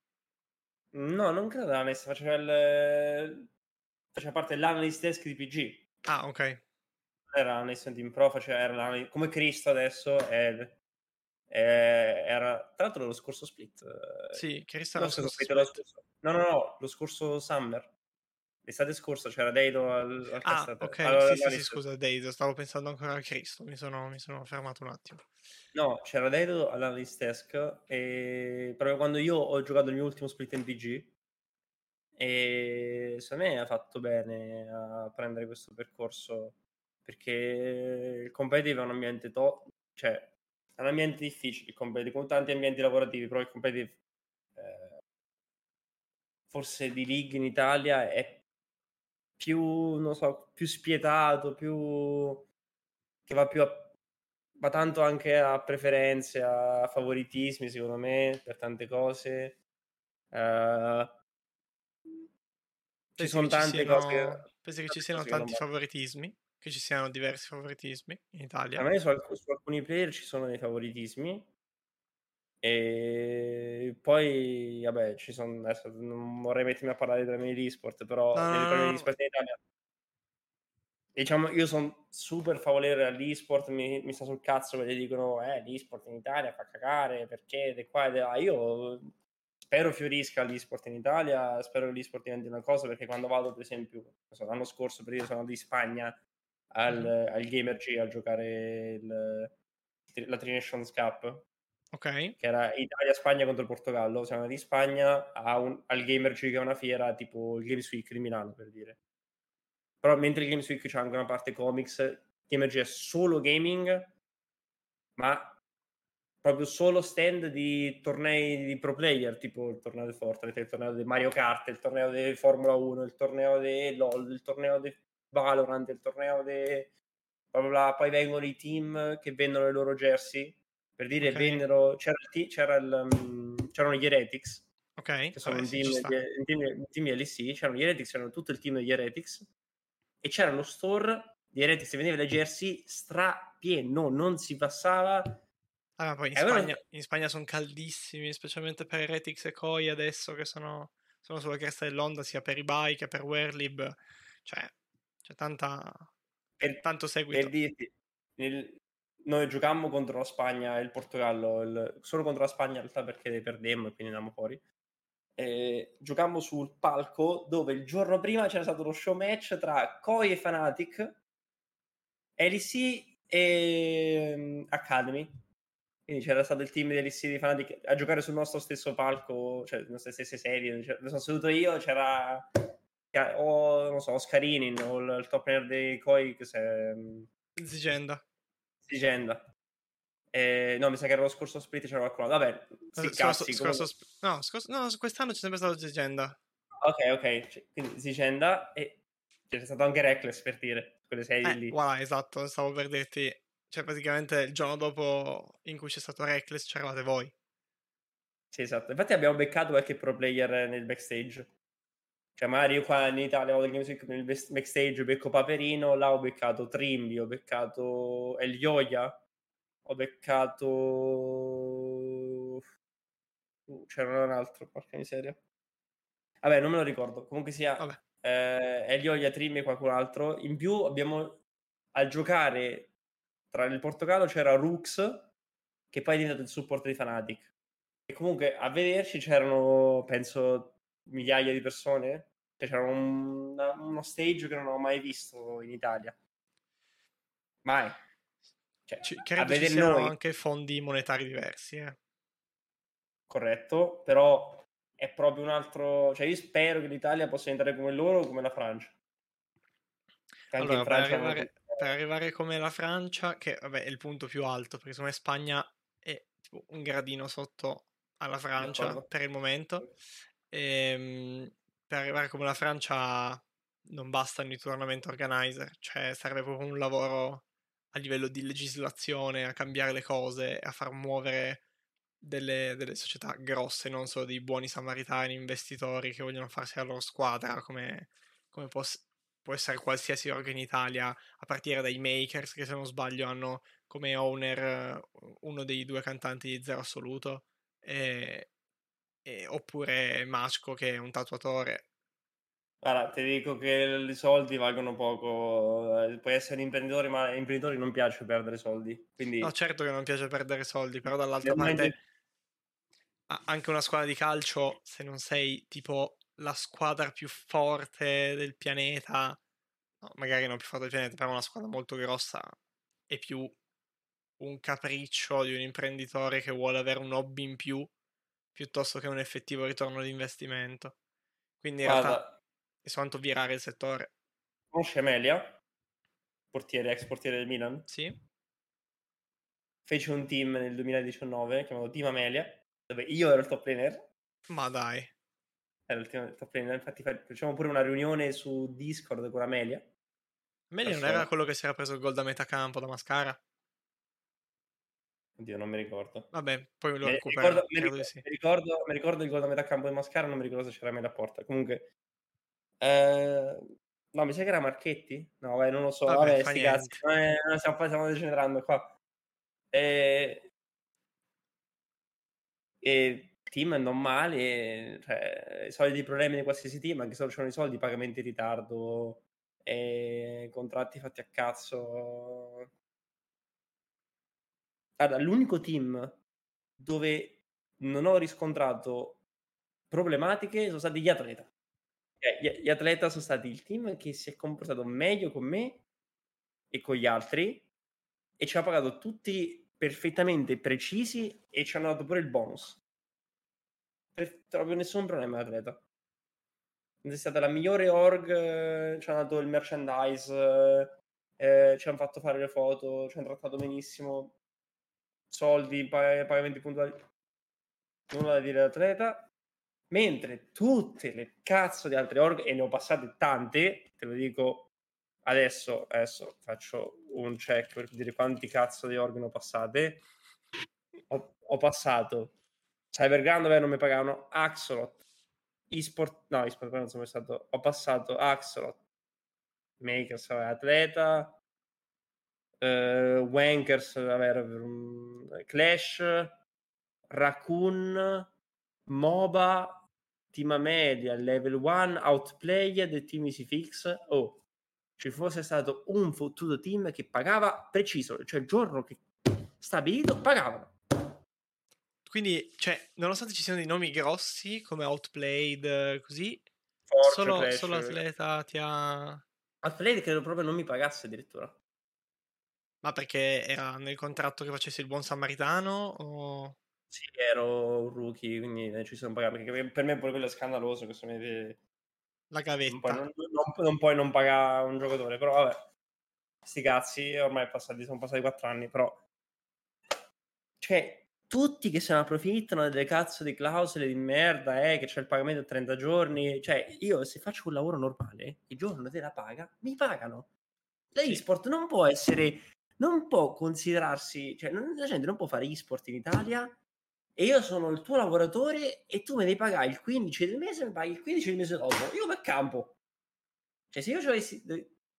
No, non credo l'analyst, faceva il... faceva parte dell'analyst desk di PG. Ah, ok. Era l'analyst team pro, faceva, era l'analyst- come Cristo adesso è, è- era tra l'altro lo scorso split. eh, Sì, Cristo era scusa, scorso split, lo scorso- no, no, no, lo scorso summer. L'estate scorsa c'era Deido al, al Ah, ok, allora, sì, sì, sì, scusa, Deido, stavo pensando ancora a Cristo, mi sono, mi sono fermato un attimo. No, c'era Deido all'analyst desk e proprio quando io ho giocato il mio ultimo split in PG e secondo me ha fatto bene a prendere questo percorso perché il competitive è un ambiente to- cioè è un ambiente difficile il competitive con tanti ambienti lavorativi però il competitive eh, forse di league in Italia è più non so più spietato più che va più a va tanto anche a preferenze a favoritismi secondo me per tante cose Eh, ci sono che ci tante siano, cose pensi che ci tante siano tanti favoritismi? Che ci siano diversi favoritismi in Italia? A me su, alc- su alcuni player ci sono dei favoritismi e poi vabbè ci sono adesso non vorrei mettermi a parlare della mia di sport però No, di sport in Italia diciamo, io sono super favorevole all'esport, mi, mi sta sul cazzo perché dicono, eh, l'esport in Italia fa cagare, perché, di qua e di là. Io spero fiorisca l'esport in Italia, spero che l'esport diventi una cosa, perché quando vado, per esempio, l'anno scorso, per io sono andato in Spagna al, mm. al Gamer G a giocare il, la Tri Nations Cup, Ok. che era Italia-Spagna contro il Portogallo. Siamo andati in Spagna un, al Gamer G, che è una fiera tipo il Games Week di Milano, per dire. Però mentre il Games Week c'è anche una parte comics, Gamer è solo gaming, ma proprio solo stand di tornei di pro player, tipo il torneo di Fortnite, il torneo di Mario Kart, il torneo di Formula 1, il torneo di LOL, il torneo di Valorant, il torneo di... Poi vengono i team che vendono le loro jersey per dire okay. vennero c'era, il, c'era il, um, c'erano gli Heretics ok che sono un, team, di, un, team, un team LC c'erano gli Heretics c'erano tutto il team degli Heretics e c'era lo store di Heretics e vendeva le jersey strapieno non si passava. Ah, poi in, Spagna, allora... in Spagna sono caldissimi specialmente per Heretics e Koi adesso che sono, sono sulla cresta dell'onda sia per i bike che per Werlib. Cioè c'è tanta per, tanto seguito. per dirti nel, noi giocammo contro la Spagna e il Portogallo, il, solo contro la Spagna in realtà perché perdemmo e quindi andammo fuori. E giocammo sul palco dove il giorno prima c'era stato lo show match tra Koi e Fnatic, LEC e um, Academy. Quindi c'era stato il team di LEC di Fnatic a giocare sul nostro stesso palco, cioè le nostre stesse serie. Cioè, sono seduto io, c'era o non so, Oscarinin o il, il top player dei Koi che si è... Zigenda Legenda. Eh, no, mi sa che era lo scorso split c'era qualcuno. Vabbè, sì, cazzi, scorso, scorso, no, scorso, no, quest'anno c'è sempre stato Zigenda. Ok, ok. Cioè, quindi Zigenda e c'è stato anche Reckless per dire quelle serie eh, lì. Voilà, esatto, stavo per dirti. Cioè, praticamente il giorno dopo in cui c'è stato Reckless c'eravate voi. Sì, esatto. Infatti abbiamo beccato qualche pro player nel backstage. Cioè, magari io qua in Italia vado al Games Week nel backstage becco Paperino, là ho beccato Trimbi, ho beccato Elioia, ho beccato... Uh, c'era un altro, porca miseria. Vabbè, non me lo ricordo. Comunque sia eh, Elioia, Trimbi e qualcun altro. In più abbiamo al giocare tra il Portogallo c'era Rux, che poi è diventato il supporto di Fnatic. E comunque a vederci c'erano, penso, migliaia di persone. Cioè, c'era un, uno stage che non ho mai visto in Italia. Mai. Cioè, C- credo ci siano noi... anche fondi monetari diversi. Eh. Corretto, però è proprio un altro... Cioè, io spero che l'Italia possa diventare come loro o come la Francia. Anche allora, Francia per, arrivare, non... per arrivare come la Francia, che vabbè, è il punto più alto, perché secondo me Spagna è tipo un gradino sotto alla Francia per il momento. Ehm, per arrivare come la Francia non bastano i tournament organizer, cioè serve proprio un lavoro a livello di legislazione, a cambiare le cose, a far muovere delle, delle società grosse, non solo dei buoni samaritani, investitori che vogliono farsi la loro squadra, come, come può, può essere qualsiasi orga in Italia, a partire dai Makers, che se non sbaglio hanno come owner uno dei due cantanti di Zero Assoluto, e, eh, oppure Machko che è un tatuatore. Guarda, ti dico che i soldi valgono poco, eh, puoi essere un imprenditore, ma ai imprenditori non piace perdere soldi. Quindi... No, certo che non piace perdere soldi, però dall'altra parte anche una squadra di calcio, se non sei tipo la squadra più forte del pianeta, no, magari non più forte del pianeta, però una squadra molto grossa, è più un capriccio di un imprenditore che vuole avere un hobby in più piuttosto che un effettivo ritorno di investimento. Quindi in Guarda, realtà è soltanto virare il settore. Conosce Amelia, portiere, ex portiere del Milan? Sì. Fece un team nel 2019 chiamato Team Amelia, dove io ero il top laner. Ma dai. Era il top laner, infatti facciamo pure una riunione su Discord con Amelia. Amelia non era quello che si era preso il gol da metà campo da Mascara? Oddio, non mi ricordo. Vabbè, poi lo recupero. Ricordo, mi, ricordo, sì. mi, ricordo, mi, ricordo, il gol da metà campo di Mascara, non mi ricordo se c'era me la porta. Comunque, eh, no, mi sa che era Marchetti. No, beh, non lo so. Vabbè, Vabbè sti cazzi. Eh, stiamo, stiamo degenerando qua. E, e team non male, cioè, i soliti problemi di qualsiasi team, anche se non c'erano i soldi, pagamenti in ritardo, e contratti fatti a cazzo. Guarda, l'unico team dove non ho riscontrato problematiche sono stati gli atleta. Cioè, gli, gli atleta sono stati il team che si è comportato meglio con me e con gli altri e ci ha pagato tutti perfettamente precisi e ci hanno dato pure il bonus. Per, proprio nessun problema atleta. È stata la migliore org, eh, ci hanno dato il merchandise, eh, ci hanno fatto fare le foto, ci hanno trattato benissimo, soldi, pag- pagamenti puntuali, nulla da dire all'atleta. Mentre tutte le cazzo di altre org, e ne ho passate tante, te lo dico adesso, adesso faccio un check per dire quanti cazzo di org ne ho passate. Ho, ho passato Cyberground dove non mi pagavano Axolot, eSport, no, eSport non sono stato, ho passato Axolot, Makers, Atleta, uh, Wankers, vabbè, Clash, Raccoon, MOBA, Team Media, Level 1, Outplayed e Team Easy Fix. Oh, ci fosse stato un fottuto team che pagava preciso, cioè il giorno che stabilito pagavano. Quindi, cioè, nonostante ci siano dei nomi grossi come Outplayed, così, Forte, solo, Clash. solo Atleta ti ha... Outplayed credo proprio non mi pagasse addirittura. Ma perché era nel contratto che facessi il buon samaritano o... Sì, ero un rookie, quindi eh, ci sono pagato. Perché per me pure quello è scandaloso. Questo vede... La non, gavetta. puoi, non, non, non puoi non pagare un giocatore, però vabbè. Sti cazzi, ormai passati, sono passati quattro anni, però... Cioè, tutti che se ne approfittano delle cazzo di clausole di merda, eh, che c'è il pagamento a 30 giorni. Cioè, io se faccio un lavoro normale, il giorno della paga, mi pagano. L'e-sport non può essere, non può considerarsi, cioè non, la gente non può fare e-sport in Italia e io sono il tuo lavoratore e tu mi devi pagare il 15 del mese e mi paghi il 15 del mese dopo. Io come campo? Cioè, se io avessi,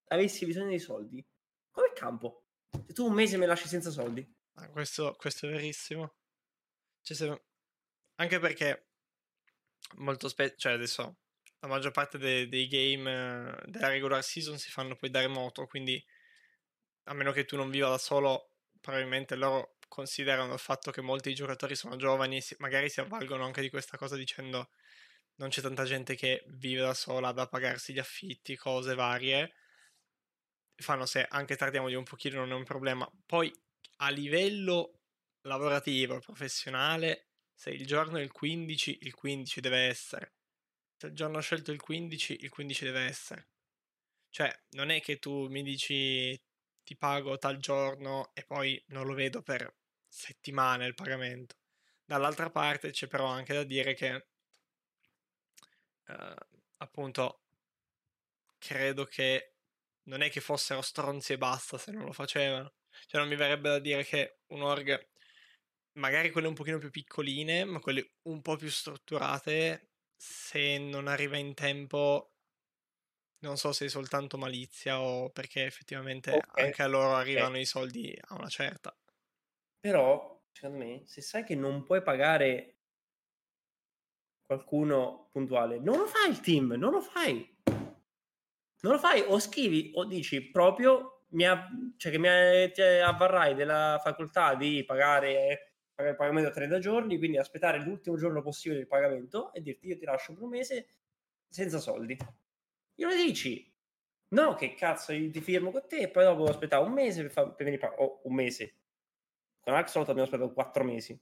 avessi bisogno di soldi, come campo? Se tu un mese mi lasci senza soldi. Ah, questo, questo, è verissimo. Cioè, se... Anche perché molto spesso, cioè adesso la maggior parte dei, dei game della regular season si fanno poi da remoto, quindi a meno che tu non viva da solo, probabilmente loro considerano il fatto che molti giocatori sono giovani, magari si avvalgono anche di questa cosa dicendo non c'è tanta gente che vive da sola da pagarsi gli affitti, cose varie. Fanno se anche tardiamo di un pochino non è un problema. Poi a livello lavorativo, professionale, se il giorno è il 15, il 15 deve essere. Se il giorno ho scelto il 15, il 15 deve essere. Cioè, non è che tu mi dici ti pago tal giorno e poi non lo vedo per settimane il pagamento. Dall'altra parte c'è però anche da dire che eh, appunto credo che non è che fossero stronzi e basta se non lo facevano. Cioè non mi verrebbe da dire che un org, magari quelle un pochino più piccoline, ma quelle un po' più strutturate, se non arriva in tempo, non so se è soltanto malizia o perché effettivamente okay. anche a loro arrivano okay. i soldi a una certa. Però, secondo me, se sai che non puoi pagare qualcuno puntuale, non lo fai il team, non lo fai. Non lo fai o scrivi o dici proprio mi ha, cioè che mi ti avvarrai della facoltà di pagare, pagare il pagamento a 30 giorni, quindi aspettare l'ultimo giorno possibile del pagamento e dirti io ti lascio per un mese senza soldi. Glielo dici. No, che cazzo, io ti firmo con te e poi dopo aspettare un mese per, far, per venire pagato. Oh, un mese. Con Axolot abbiamo aspettato quattro mesi.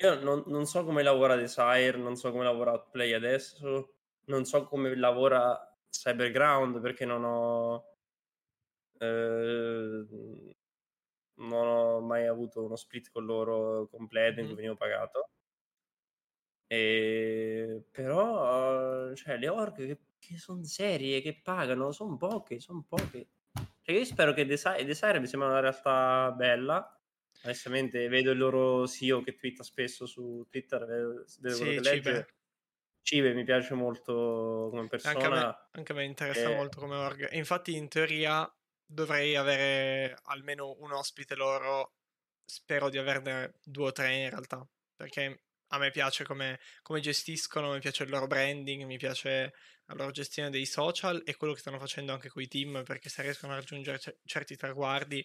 Io non, non, so come lavora Desire, non so come lavora Outplay adesso, non so come lavora Cyberground perché non ho eh, non ho mai avuto uno split con loro completo in cui venivo pagato e, però cioè, le org che, che sono serie che pagano sono poche sono poche cioè, io spero che Desire, Desire mi sembra una realtà bella onestamente vedo il loro CEO che twitta spesso su Twitter vedo, vedo sì, quello che legge Cibe mi piace molto come persona. Anche a me, anche a me interessa e... molto come org. E infatti, in teoria, dovrei avere almeno un ospite loro. Spero di averne due o tre in realtà. Perché a me piace come, come gestiscono, mi piace il loro branding, mi piace la loro gestione dei social e quello che stanno facendo anche con i team, perché se riescono a raggiungere c- certi traguardi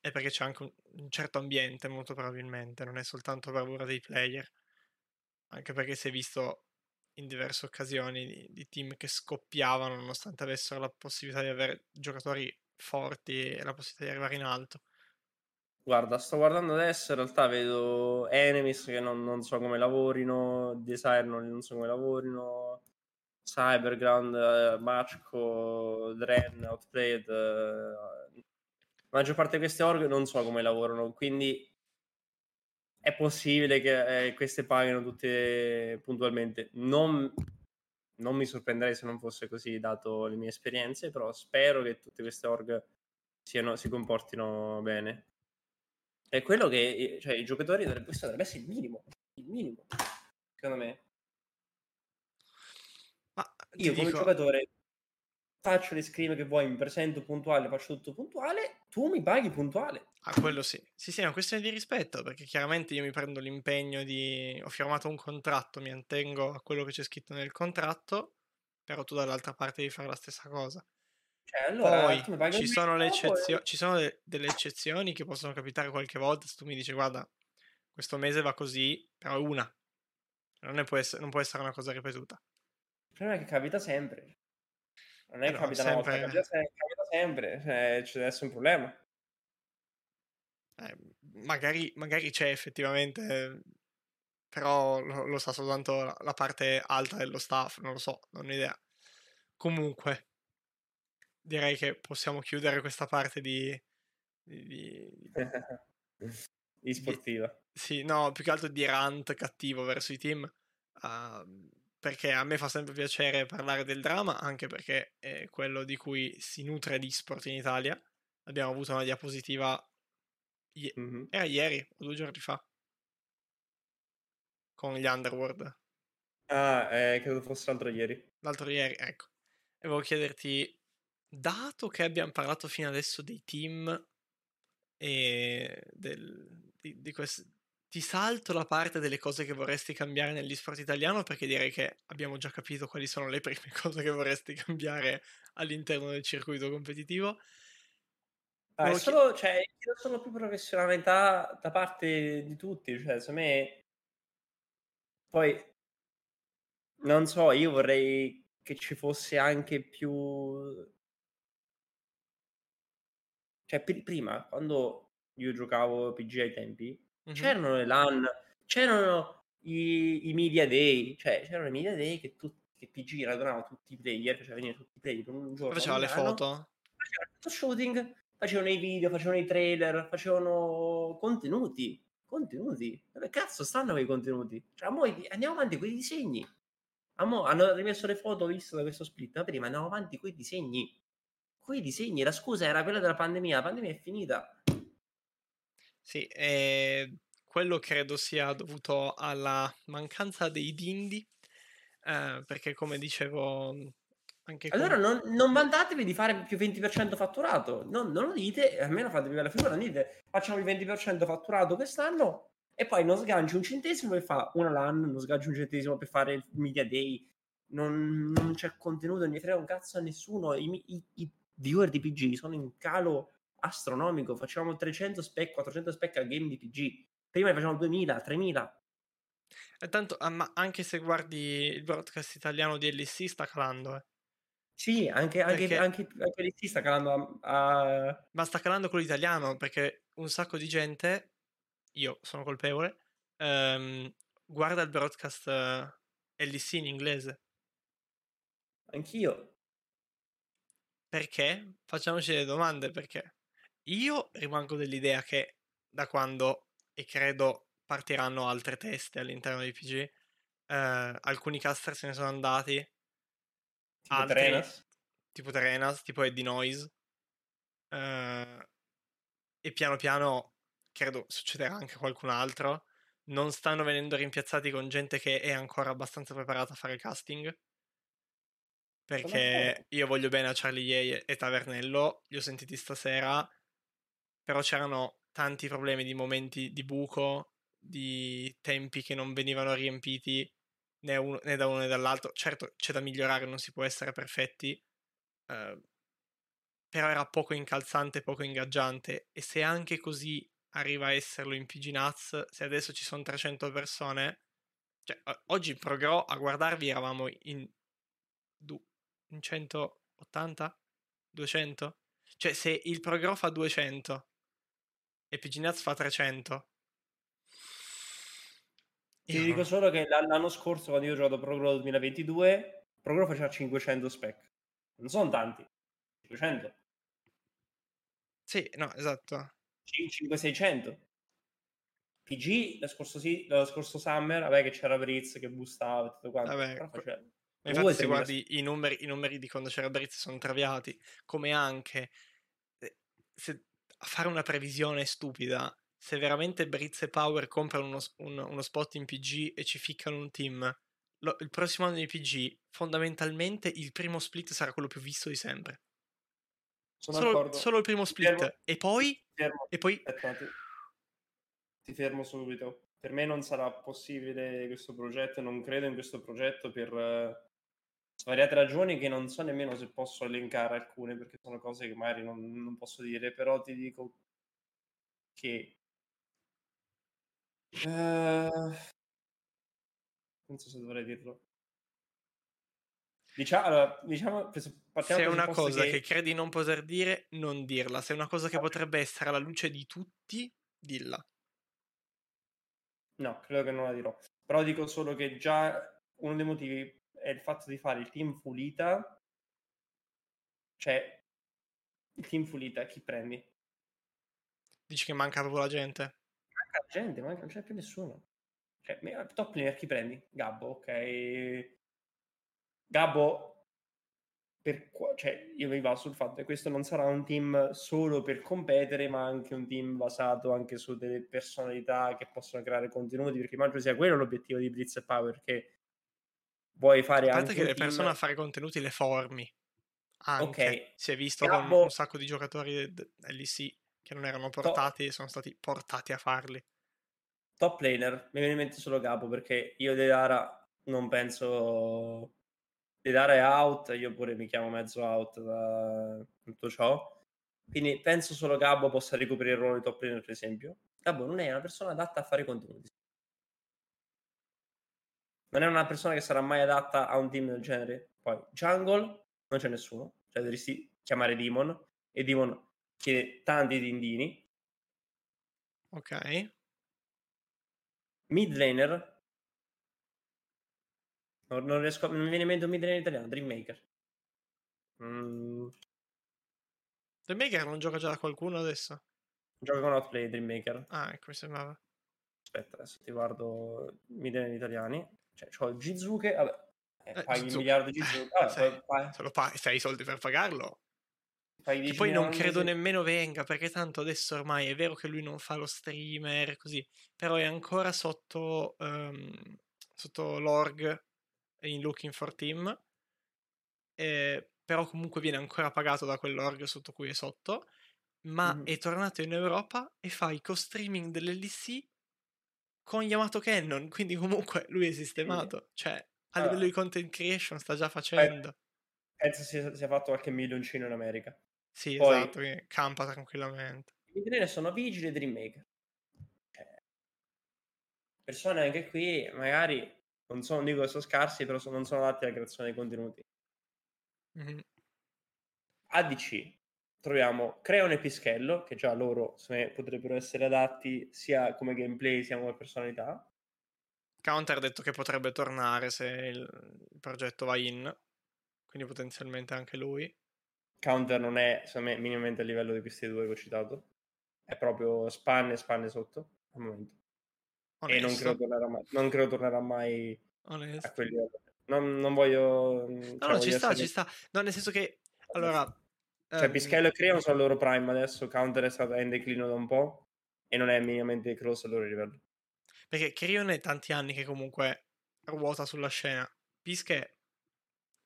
è perché c'è anche un, un certo ambiente, molto probabilmente, non è soltanto bravura dei player. Anche perché si è visto in diverse occasioni di, di team che scoppiavano nonostante avessero la possibilità di avere giocatori forti e la possibilità di arrivare in alto. Guarda, sto guardando adesso, in realtà vedo Enemies che non, non so come lavorino, Desire non, non so come lavorino, Cyberground, eh, Machko, Dren, Outplayed, eh, la maggior parte di queste org non so come lavorano, quindi è possibile che eh, queste paghino tutte puntualmente. Non, non, mi sorprenderei se non fosse così, dato le mie esperienze, però spero che tutte queste org siano, si comportino bene. È quello che cioè, i giocatori dovrebbero, questo dovrebbe essere il minimo, il minimo, secondo me. Ma io come dico... giocatore faccio le screen che vuoi, mi presento puntuale, faccio tutto puntuale, tu mi paghi puntuale. Ah, quello sì. Sì, sì, è una questione di rispetto, perché chiaramente io mi prendo l'impegno di... ho firmato un contratto, mi attengo a quello che c'è scritto nel contratto, però tu dall'altra parte devi fare la stessa cosa. Cioè, allora, Poi ci sono, eccezio- e... ci sono de- delle eccezioni che possono capitare qualche volta, se tu mi dici guarda, questo mese va così, però una. Non, può essere, non può essere una cosa ripetuta. Il problema è che capita sempre. Non è che capita sempre... una volta, capita, sempre, capita sempre, cioè, c'è adesso un problema. Eh, magari, magari, c'è effettivamente, però lo, lo, sa soltanto la, la, parte alta dello staff, non lo so, non ho idea. Comunque, direi che possiamo chiudere questa parte di... di, di, di sportiva. sì, no, più che altro di rant cattivo verso i team. Uh, perché a me fa sempre piacere parlare del drama, anche perché è quello di cui si nutre l'esport in Italia. Abbiamo avuto una diapositiva, i- mm-hmm. era ieri o due giorni fa, con gli Underworld. Ah, eh, credo fosse l'altro ieri. L'altro ieri, ecco. E volevo chiederti, dato che abbiamo parlato fino adesso dei team e del, di, di, quest- ti salto la parte delle cose che vorresti cambiare negli sport italiano perché direi che abbiamo già capito quali sono le prime cose che vorresti cambiare all'interno del circuito competitivo. Ah, è solo, chi... cioè, solo più professionalità da parte di tutti, cioè, secondo me poi non so, io vorrei che ci fosse anche più cioè prima quando io giocavo PG ai tempi Mm-hmm. C'erano le LAN, c'erano i, i, media day, cioè c'erano i media day che, tu, che PG radunava tutti i player, faceva venire tutti i player per un giorno. Faceva le foto. Facevano il shooting, facevano i video, facevano i trailer, facevano contenuti. Contenuti? Dove cazzo stanno quei contenuti? Cioè, andiamo avanti con i disegni. Amo, hanno rimesso le foto viste da questo split, ma prima andiamo avanti con i disegni. Con i disegni, la scusa era quella della pandemia, la pandemia è finita. Sì, eh, quello credo sia dovuto alla mancanza dei dindi, eh, perché come dicevo anche allora con... non, non vantatevi di fare più 20% fatturato, non, non lo dite, almeno fatevi la figura, non dite facciamo il 20% fatturato quest'anno e poi non sganci un centesimo per fare una LAN, non sganci un centesimo per fare il media day, non, non c'è contenuto, non gli frega un cazzo a nessuno, I, i, i viewer di PG sono in calo astronomico. Facevamo 300 spec, 400 spec al game di PG. Prima ne facevamo 2000, 3000. E tanto, ah, ma anche se guardi il broadcast italiano di LC sta calando, eh. Sì, anche, anche, perché... anche, anche LC sta calando a, a... Ma sta calando quello italiano, perché un sacco di gente, io sono colpevole, ehm, guarda il broadcast uh, eh, LC in inglese. Anch'io. Perché? Facciamoci le domande perché. Io rimango dell'idea che da quando, e credo partiranno altre teste all'interno di PG, eh, alcuni caster se ne sono andati. Tipo altri, Trenas. Tipo Trenas, tipo Eddie Noise. Eh, e piano piano, credo succederà anche qualcun altro. Non stanno venendo rimpiazzati con gente che è ancora abbastanza preparata a fare casting perché io voglio bene a Charlie Yei e Tavernello, li ho sentiti stasera però c'erano tanti problemi di momenti di buco, di tempi che non venivano riempiti né, uno, né da uno né dall'altro. Certo, c'è da migliorare, non si può essere perfetti, eh, però era poco incalzante, poco ingaggiante. E se anche così arriva a esserlo in PG Nuts, se adesso ci sono 300 persone, cioè oggi in Progro a guardarvi eravamo in, in 180? 200? Cioè se il Progro fa 200 e PG Nuts fa 300 ti dico solo che l'anno scorso, quando io ho giocato Pro Grow 2022, Pro Grow faceva 500 spec. Non sono tanti. 500. Sì, no, esatto. 500-600. PG l'anno scorso, sì, l'anno scorso Summer, vabbè che c'era Britz che boostava e tutto quanto. Vabbè. Ma infatti se guardi i numeri, i numeri, di quando c'era Britz sono traviati, come anche eh, se, a fare una previsione stupida, se veramente Britz e Power comprano uno, un, uno spot in PG e ci ficcano un team, lo, il prossimo anno di PG, fondamentalmente il primo split sarà quello più visto di sempre. Sono solo, solo il primo split. Fermo. E poi... Fermo. E poi... Aspetta, ti, fermo subito. Per me non sarà possibile questo progetto, non credo in questo progetto per uh, svariate ragioni che non so nemmeno se posso elencare alcune perché sono cose che magari non, non posso dire, però ti dico che Uh, non so se dovrei dirlo. Diciamo, allora, diciamo se è una cosa che... che... credi non poter dire, non dirla. Se è una cosa che potrebbe essere alla luce di tutti, dilla. No, credo che non la dirò. Però dico solo che già uno dei motivi è il fatto di fare il team Fulita. Cioè, il team Fulita, chi prendi? Dici che manca proprio la gente? manca gente, manca, non c'è più nessuno. Cioè, top player chi prendi? Gabbo, ok. Gabbo, per, cioè, io mi vado sul fatto che questo non sarà un team solo per competere, ma anche un team basato anche su delle personalità che possono creare contenuti, perché immagino sia quello l'obiettivo di Blitz e Power, che vuoi fare anche... che le team... persone a fare contenuti le formi. Anche. Ok. Si è visto Gabbo... con un sacco di giocatori LEC che non erano portati e sono stati portati a farli. Top laner, mi viene in mente solo Capo perché io Dedara non penso... Dedara è out, io pure mi chiamo mezzo out da tutto ciò. Quindi penso solo Gabbo possa ricoprire il ruolo di top laner, per esempio. Gabbo non è una persona adatta a fare contenuti. Non è una persona che sarà mai adatta a un team del genere. Poi, jungle, non c'è nessuno. Cioè, dovresti chiamare Demon. E Demon chiede tanti dindini. Ok. Mid laner. Non, non riesco, non mi viene in mente un mid laner italiano. Dreammaker. Mm. Dreammaker non gioca già da qualcuno adesso? Gioca con Outplay Dreammaker. Ah, ecco, mi sembrava. Aspetta, adesso ti guardo mid laner italiani. Cioè, c'ho Jizuke, vabbè. Eh, paghi un miliardo di Jizuke. Ah, sei, paghi. Se lo paghi, se hai i soldi per pagarlo, che poi non credo nemmeno venga, perché tanto adesso ormai è vero che lui non fa lo streamer, così, però è ancora sotto, um, sotto l'org in Looking for Team, eh, però comunque viene ancora pagato da quell'org sotto cui è sotto, ma mm. è tornato in Europa e fa i co-streaming dell'LDC con Yamato Cannon, quindi comunque lui è sistemato, cioè a livello di content creation sta già facendo. Penso sia, sia fatto qualche milioncino in America. Sì, Poi, esatto, campa tranquillamente. I trainer sono vigili e Dreammaker. Cioè, persone anche qui magari non sono, dico che sono scarsi, però sono, non sono adatti alla creazione dei contenuti. Mm-hmm. ADC troviamo Creon e Pischello, che già loro me, potrebbero essere adatti sia come gameplay sia come personalità. Counter ha detto che potrebbe tornare se il, il progetto va in, quindi potenzialmente anche lui. Counter non è, secondo me, minimamente a livello di questi due che ho citato. È proprio spanne e spanne sotto al momento. Onesto. E non credo tornerà mai, non credo tornerà mai Onesto. a quel livello. Non, non voglio... No, cioè, no, ci sta, essere... ci sta. No, nel senso che... Allora... Cioè. Pischello e Creon sono al loro prime adesso, Counter è stato in declino da un po' e non è minimamente close al loro livello. Perché Creon è tanti anni che comunque ruota sulla scena. Pische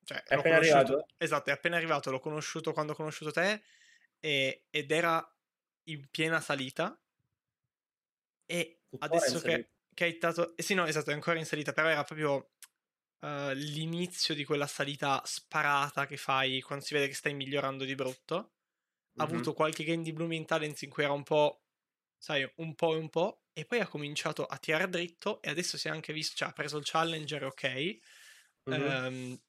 cioè, è appena arrivato? Esatto, è appena arrivato, l'ho conosciuto quando ho conosciuto te e, ed era in piena salita e adesso che, che, hai dato... Eh sì, no, esatto, è ancora in salita, però era proprio... uh, l'inizio di quella salita sparata che fai quando si vede che stai migliorando di brutto. Ha mm-hmm. avuto qualche game di Blooming Talents in cui era un po', sai, un po' e un po', e poi ha cominciato a tirare dritto e adesso si è anche visto, cioè ha preso il Challenger, ok, mm-hmm. um,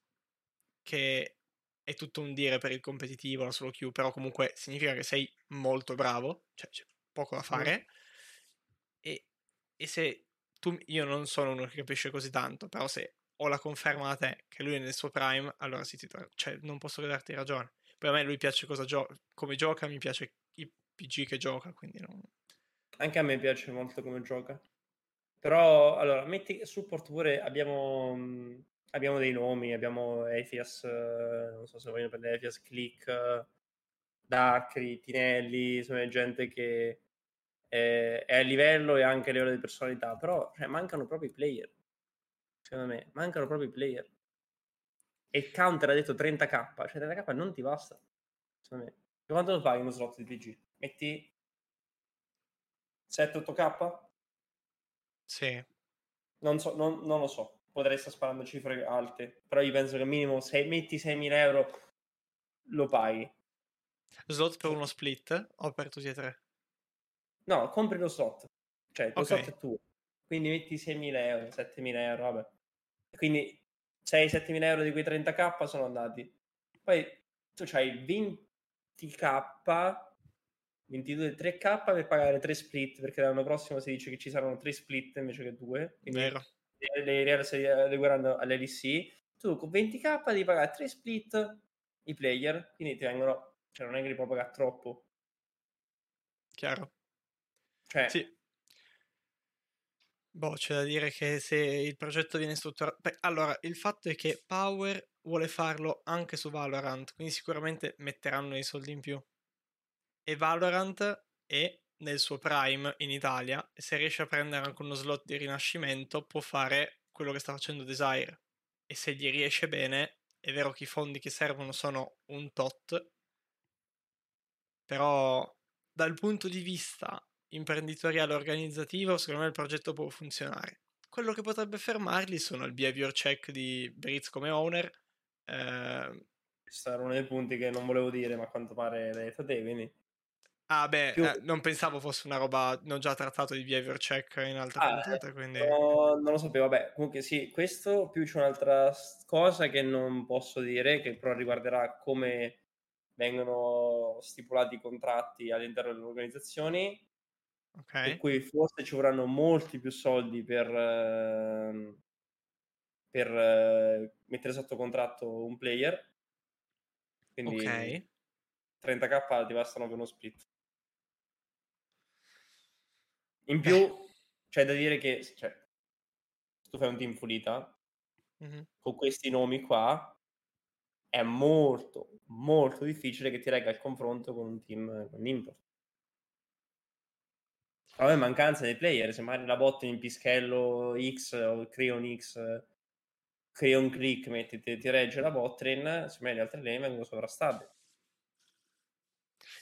che è tutto un dire per il competitivo, la solo queue, però comunque significa che sei molto bravo, cioè c'è poco da fare. E, e se tu, io non sono uno che capisce così tanto, però se ho la conferma da te che lui è nel suo prime, allora sì, ti, cioè, non posso darti ragione. Poi a me lui piace gio- come gioca, mi piace i PG che gioca, quindi non... Anche a me piace molto come gioca. Però, allora, metti support pure, abbiamo, abbiamo dei nomi, abbiamo Ethias, non so se vogliono prendere Ethias, Click, Darkry, Tinelli, sono gente che è, è a livello e anche a livello di personalità, però cioè, mancano proprio i player secondo me, mancano proprio i player. E il counter ha detto 30k, cioè 30k non ti basta, secondo me. Quanto lo fai uno slot di PG? Metti 7-8k? Sì. Non, so, non, non, lo so, potrei stare sparando cifre alte, però io penso che minimo se metti 6.000 euro lo paghi. Slot per uno split o per tutti e tre? No, compri lo slot, cioè lo okay. slot è tuo. Quindi metti 6.000 euro, 7.000 euro, vabbè. Quindi 6-7.000 euro di quei 30k sono andati. Poi tu hai 20k, 22, 3k per pagare 3 split, perché l'anno prossimo si dice che ci saranno 3 split invece che 2. Quindi Vero. le real si adegueranno all'LC. Tu con 20k devi pagare 3 split i player, quindi ti vengono, cioè non è che li puoi pagare troppo. Chiaro. Cioè, sì. Boh, c'è da dire che se il progetto viene strutturato... Beh, allora, il fatto è che Power vuole farlo anche su Valorant, quindi sicuramente metteranno dei soldi in più. E Valorant è nel suo prime in Italia e se riesce a prendere anche uno slot di rinascimento può fare quello che sta facendo Desire. E se gli riesce bene, è vero che i fondi che servono sono un tot, però dal punto di vista imprenditoriale organizzativo, secondo me il progetto può funzionare. Quello che potrebbe fermarli sono il behavior check di Britz come owner. Eh... Questo era uno dei punti che non volevo dire, ma a quanto pare l'hai detto te, quindi... Ah beh, Più... eh, non pensavo fosse una roba, non già trattato di behavior check in altre ah, puntate, quindi... No, non lo sapevo, vabbè, comunque sì, questo più c'è un'altra cosa che non posso dire, che però riguarderà come vengono stipulati i contratti all'interno delle organizzazioni, Okay. Per cui forse ci vorranno molti più soldi per, uh, per uh, mettere sotto contratto un player. Quindi okay. 30k ti bastano per uno split. In più, Beh. c'è da dire che cioè, se tu fai un team pulita, mm-hmm. con questi nomi qua, è molto, molto difficile che ti regga il confronto con un team con import. Vabbè, mancanza dei player, se magari la botte in Pischello X o Creon X, Creon Click, metti, ti, regge la botrin, se me le altre lane vengono sovrastate.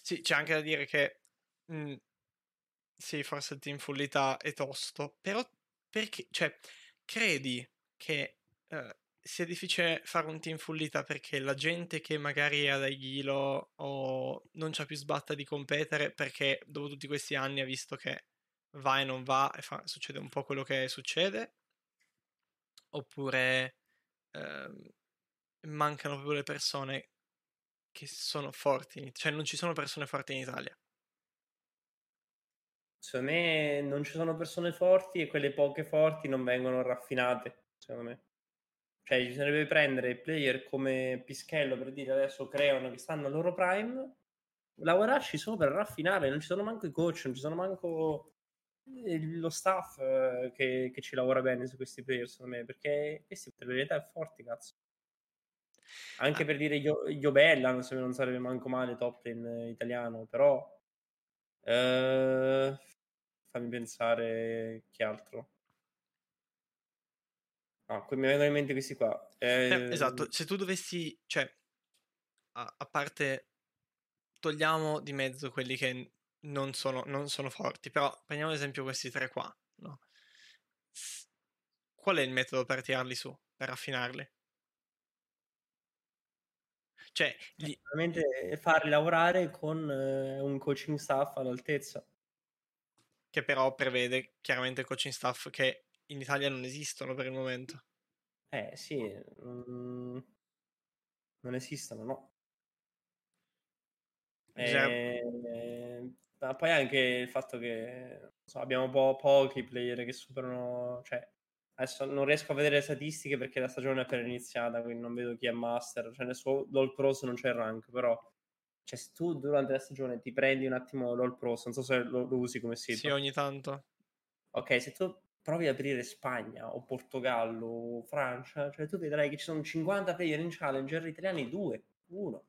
Sì, c'è anche da dire che mh, sì, forse il team fullità è tosto, però perché, cioè, credi che uh, sia difficile fare un team fullita perché la gente che magari è ad Aghilo o non c'ha più sbatta di competere perché dopo tutti questi anni ha visto che va e non va e fa, succede un po' quello che succede oppure ehm, mancano proprio le persone che sono forti, cioè non ci sono persone forti in Italia. Secondo me non ci sono persone forti e quelle poche forti non vengono raffinate, secondo me. Cioè, bisognerebbe prendere player come Pischello per dire adesso creano che stanno al loro prime, lavorarci solo per raffinare, non ci sono manco i coach, non ci sono manco lo staff eh, che, che, ci lavora bene su questi player, secondo me, perché questi verità è forti, cazzo. Anche ah. per dire Io, Iobella, non, non sarebbe manco male top in italiano, però eh, fammi pensare che altro. Ah, mi vengono in mente questi qua. Eh, eh, esatto, se tu dovessi, cioè, a, a, parte, togliamo di mezzo quelli che non sono, non sono forti, però prendiamo ad esempio questi tre qua, no? qual è il metodo per tirarli su, per raffinarli? Cioè, gli... Sicuramente farli lavorare con eh, un coaching staff all'altezza. Che però prevede chiaramente coaching staff che in Italia non esistono per il momento. Eh sì, mm, non esistono, no. E, ma poi anche il fatto che so, abbiamo po- pochi player che superano, cioè adesso non riesco a vedere le statistiche perché la stagione è appena iniziata, quindi non vedo chi è master, cioè nel suo LoL Pros non c'è il rank, però cioè, se tu durante la stagione ti prendi un attimo LoL Pros, non so se lo, lo usi come sito. Sì, ogni tanto. Ok, se tu provi ad aprire Spagna o Portogallo o Francia, cioè tu vedrai che ci sono 50 player in challenger italiani, due, uno.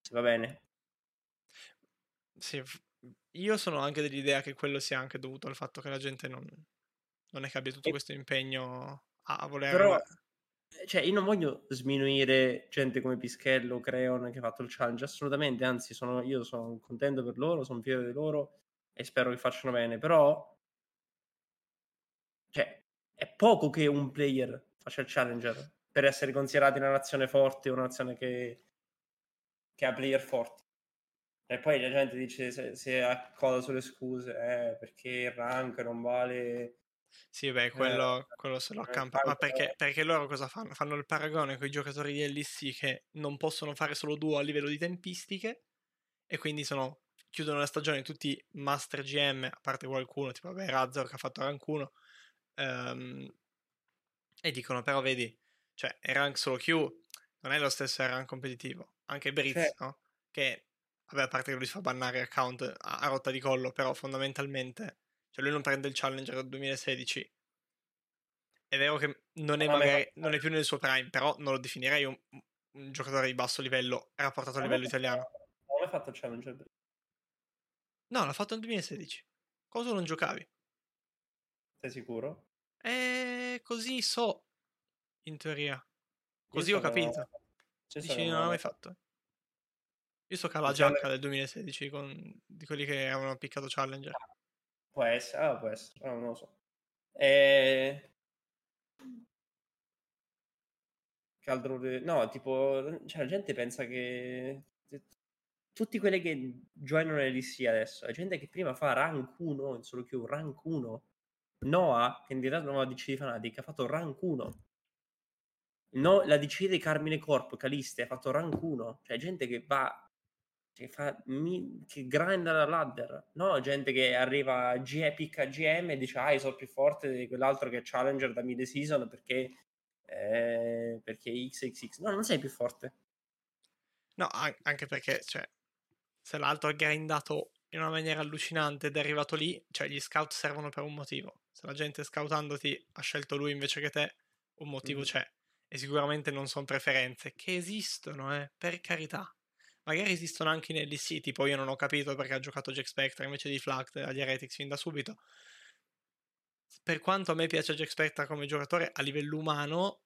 Se va bene. Sì, io sono anche dell'idea che quello sia anche dovuto al fatto che la gente non, non è che abbia tutto e... questo impegno a voler... Però, cioè, io non voglio sminuire gente come Pischello, Creon che ha fatto il challenge, assolutamente, anzi, sono, io sono contento per loro, sono fiero di loro e spero che facciano bene, però è poco che un player faccia il challenger per essere considerati una nazione forte, una nazione che, che ha player forti. E poi la gente dice se, se accoda sulle scuse, eh, perché il rank non vale... Sì, beh, quello, eh, quello se lo accampa. Ma perché, perché, loro cosa fanno? Fanno il paragone con i giocatori di LEC che non possono fare solo duo a livello di tempistiche e quindi sono, chiudono la stagione tutti master GM, a parte qualcuno, tipo vabbè, Razor che ha fatto rank 1, Um, e dicono però vedi, cioè rank solo Q non è lo stesso rank competitivo. Anche Britz, sì. no? Che, vabbè, a parte che lui si fa bannare account a, a, rotta di collo, però fondamentalmente, cioè lui non prende il Challenger del 2016. È vero che non è, magari, non è più nel suo prime, però non lo definirei un, un giocatore di basso livello rapportato a livello italiano. Non hai fatto il Challenger? No, l'ha fatto nel 2016. Cosa non giocavi? Sei sicuro? Eh, così so, in teoria. Così ho capito. Dici non l'ho mai fatto. Io so che ha la giacca del 2016 con... di quelli che avevano piccato Challenger. Può essere, ah, può essere, no, non lo so. E... Caldro... No, tipo, cioè la gente pensa che tutti quelli che giocano nell'IC adesso, la gente che prima fa rank 1 in solo più rank 1 Noah, candidato nuova DC di Fnatic, ha fatto rank 1. No, la DC di Carmine Corp, Caliste, ha fatto rank 1. Cioè, gente che va che fa che grinda la ladder, no? Gente che arriva a G- picca GM e dice ah, io sono più forte di quell'altro che è Challenger da mid season perché eh, perché XXX. No, non sei più forte. No, anche perché, cioè, se l'altro ha grindato in una maniera allucinante ed è arrivato lì, cioè gli scout servono per un motivo. Se la gente scoutandoti ha scelto lui invece che te, un motivo mm. c'è. E sicuramente non sono preferenze, che esistono, eh, per carità. Magari esistono anche in LEC, tipo io non ho capito perché ha giocato Jack Spectre invece di Flact agli Heretics fin da subito. Per quanto a me piace Jack Spectre come giocatore, a livello umano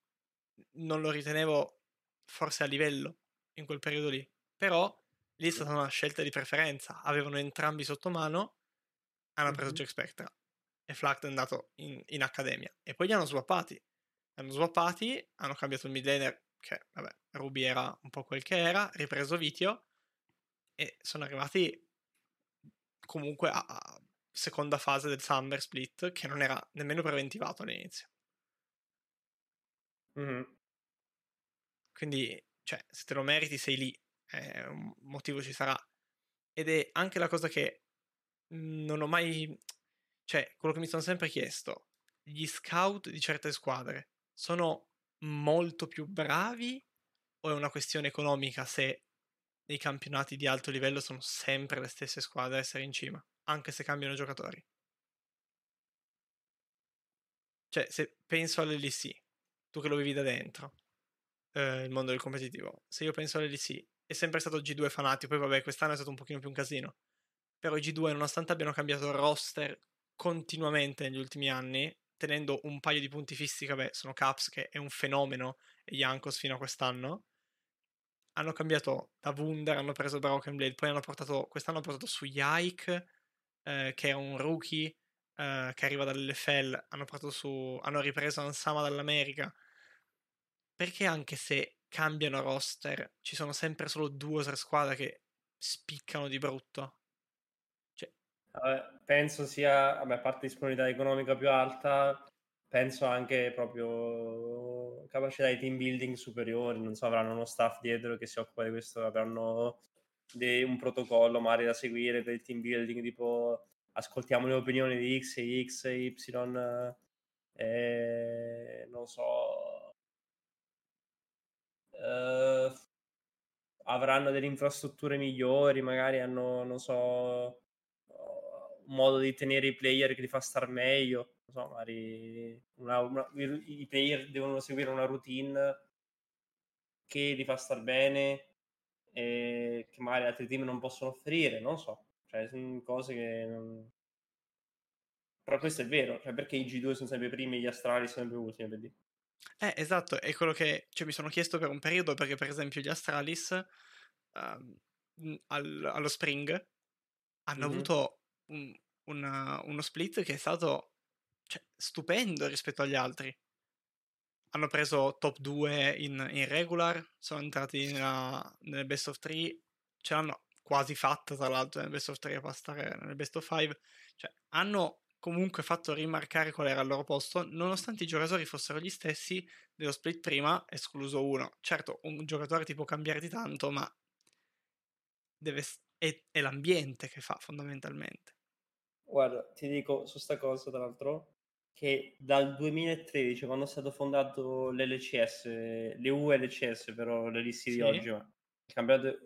non lo ritenevo forse a livello in quel periodo lì. Però lì è stata una scelta di preferenza. Avevano entrambi sotto mano, hanno preso mm-hmm. Jack Spectra e Flact è andato in, in, accademia. E poi li hanno swappati. Hanno swappati, hanno cambiato il mid laner, che vabbè, Ruby era un po' quel che era, ripreso Vitio e sono arrivati comunque a, a seconda fase del Summer Split che non era nemmeno preventivato all'inizio. Mm-hmm. Quindi, cioè, se te lo meriti sei lì eh, un motivo ci sarà. Ed è anche la cosa che non ho mai... Cioè, quello che mi sono sempre chiesto, gli scout di certe squadre sono molto più bravi o è una questione economica se nei campionati di alto livello sono sempre le stesse squadre a essere in cima, anche se cambiano giocatori? Cioè, se penso all'LC, tu che lo vivi da dentro, eh, il mondo del competitivo, se io penso all'LC è sempre stato G2 fanatico, poi vabbè quest'anno è stato un pochino più un casino, però i G2 nonostante abbiano cambiato roster continuamente negli ultimi anni, tenendo un paio di punti fissi, vabbè sono Caps che è un fenomeno e Jankos fino a quest'anno, hanno cambiato da Wunder, hanno preso Broken Blade, poi hanno portato, quest'anno hanno portato su Yike, eh, che è un rookie, eh, che arriva dall'LFL, hanno, portato su, hanno ripreso Ansama dall'America, perché anche se cambiano roster, ci sono sempre solo due o tre squadre che spiccano di brutto? Penso sia, a parte disponibilità economica più alta, penso anche proprio capacità di team building superiori, non so, avranno uno staff dietro che si occupa di questo, avranno dei, un protocollo magari da seguire per il team building, tipo ascoltiamo le opinioni di X X Y, eh, non so, eh, avranno delle infrastrutture migliori, magari hanno, non so, un modo di tenere i player che li fa star meglio, non so, magari una, una, i player devono seguire una routine che li fa star bene e che magari altri team non possono offrire, non so. Cioè, sono cose che non... Però questo è vero, cioè perché i G2 sono sempre primi e gli astrali sono sempre ultimi, per dire. Eh, esatto, è quello che cioè, mi sono chiesto per un periodo, perché per esempio gli Astralis uh, al, allo Spring hanno mm-hmm. avuto un, una, uno split che è stato cioè, stupendo rispetto agli altri. Hanno preso top 2 in, in regular, sono entrati nella, nel best of 3, ce l'hanno quasi fatta tra l'altro nel best of 3 a passare nel best of 5. Cioè, hanno comunque fatto rimarcare qual era il loro posto, nonostante i giocatori fossero gli stessi dello split prima, escluso uno. Certo, un giocatore ti può cambiare di tanto, ma deve, è, è l'ambiente che fa fondamentalmente. Guarda, ti dico su sta cosa, tra l'altro, che dal 2013, quando è stato fondato l'LCS, le ULCS, però le liste sì. di oggi, il campionato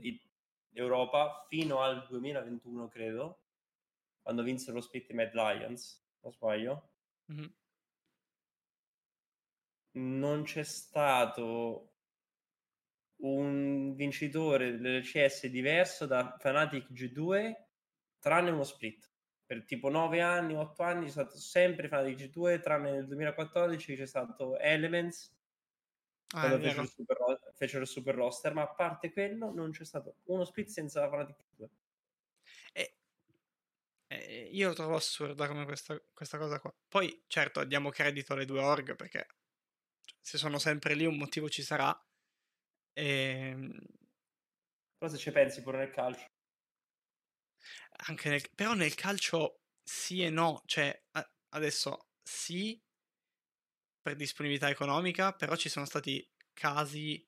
d'Europa, fino al 2021, credo, quando vinsero lo split Mad Lions, non sbaglio, mm-hmm. non c'è stato un vincitore dell'LCS diverso da Fnatic G2 tranne uno split per tipo 9 anni, 8 anni c'è stato sempre Fnatic G2 tranne nel 2014 c'è stato Elements. Ah, quando fecero il, super, fecero il, super, roster ma a parte quello non c'è stato uno split senza Fnatic G2 e eh, io lo trovo assurda come questa, questa, cosa qua. Poi certo diamo credito alle due org perché se sono sempre lì un motivo ci sarà. E... Ehm però se ci pensi pure nel calcio nel, però nel calcio sì e no, cioè adesso sì per disponibilità economica, però ci sono stati casi,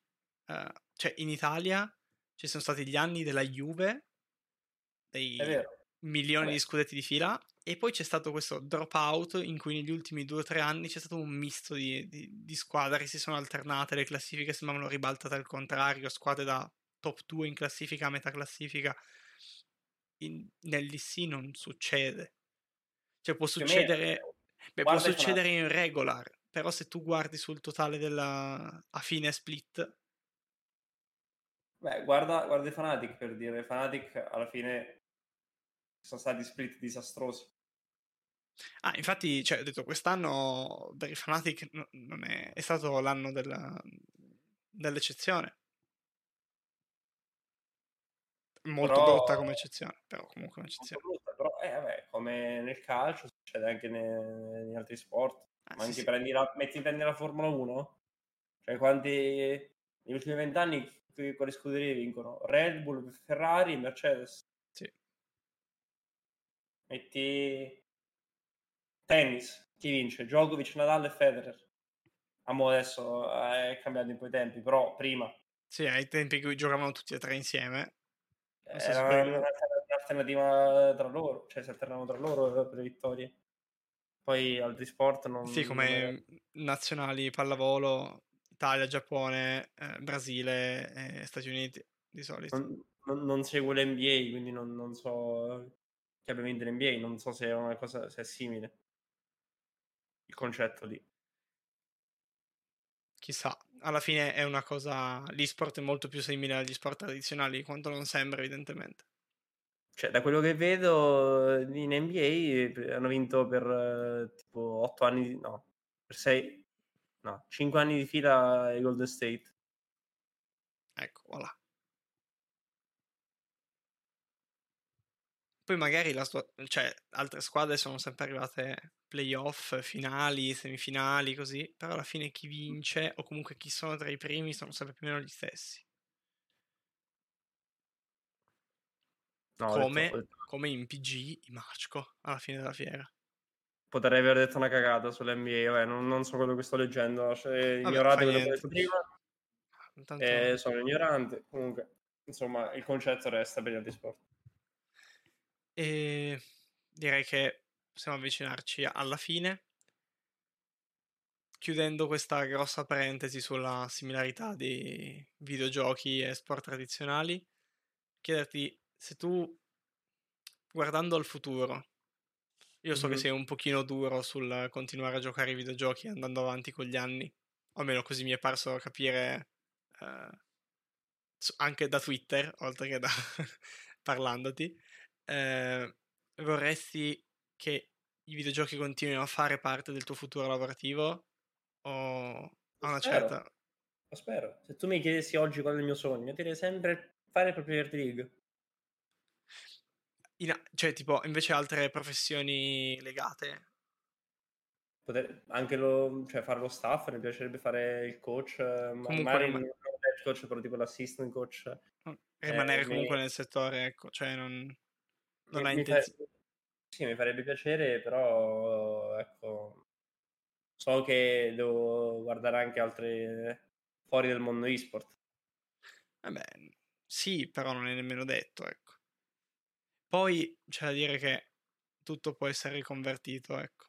uh, cioè in Italia ci sono stati gli anni della Juve, dei milioni di scudetti di fila, e poi c'è stato questo dropout in cui negli ultimi due o tre anni c'è stato un misto di, di, di squadre che si sono alternate, le classifiche sembravano ribaltate al contrario, squadre da top 2 in classifica a metà classifica in, nell'IC non succede. Cioè può succedere, beh, può succedere in regular, però se tu guardi sul totale della, a fine split... Beh, guarda, guarda i Fanatic per dire, Fanatic alla fine sono stati split disastrosi. Ah, infatti, cioè, ho detto, quest'anno per i Fanatic non è, è stato l'anno della, dell'eccezione molto però, brutta come eccezione, però comunque un'eccezione. Brutta, però, eh, vabbè, come nel calcio succede anche nei, altri sport. Ah, Ma sì, anche sì. prendi la, metti prendi la Formula 1, cioè quanti negli ultimi vent'anni quali scuderie vincono? Red Bull, Ferrari, Mercedes. Sì. Metti tennis, chi vince? Djokovic, Nadal e Federer. Amo adesso è cambiato in quei tempi, però prima. Sì, ai tempi in cui giocavano tutti e tre insieme era un'alternativa tra loro, cioè si alternavano tra loro per le vittorie. Poi altri sport non... Sì, come nazionali, pallavolo, Italia, Giappone, eh, Brasile e Stati Uniti, di solito. Non, non, non seguo l'NBA, quindi non, non so chi abbia vinto l'NBA, non so se è una cosa, se è simile il concetto lì. Chissà, alla fine è una cosa. L'esport è molto più simile agli sport tradizionali di quanto non sembra, evidentemente. Cioè, da quello che vedo in NBA hanno vinto per tipo 8 anni, no, per 6, no, 5 anni di fila i Golden State. Ecco, voilà. Poi magari la sua, cioè, altre squadre sono sempre arrivate playoff, finali, semifinali, così, però alla fine chi vince o comunque chi sono tra i primi sono sempre più o meno gli stessi. No, come, detto- detto- come in PG i Marco alla fine della fiera. potrei aver detto una cagata sull'NBA, vabbè, non, non so quello che sto leggendo, cioè, Vabbè, ignorate quello che ho detto prima, Intanto, eh, sono ignorante, comunque, insomma, il concetto resta per gli altri sport. E direi che possiamo avvicinarci alla fine. Chiudendo questa grossa parentesi sulla similarità di videogiochi e sport tradizionali, chiederti se tu, guardando al futuro, io so che Mhm. sei un pochino duro sul continuare a giocare ai videogiochi andando avanti con gli anni, o almeno così mi è parso capire eh, anche da Twitter, oltre che da parlandoti. Eh, vorresti che i videogiochi continuino a fare parte del tuo futuro lavorativo o a una Spero. certa... Lo spero. Se tu mi chiedessi oggi qual è il mio sogno, ti direi sempre fare proprio Verde League. in cioè, tipo, invece altre professioni legate. Poter- anche lo, cioè, fare lo staff, mi piacerebbe fare il coach, eh, ma- Comunque magari rima- non il coach, però tipo l'assistant coach. no, Rimanere Eh, comunque mi- nel settore, ecco, cioè non... Non mi, fa- intenzione. Sì, mi farebbe piacere, però ecco, so che devo guardare anche altre fuori del mondo e-sport. Vabbè, sì, però non è nemmeno detto, ecco. Poi c'è da dire che tutto può essere riconvertito, ecco.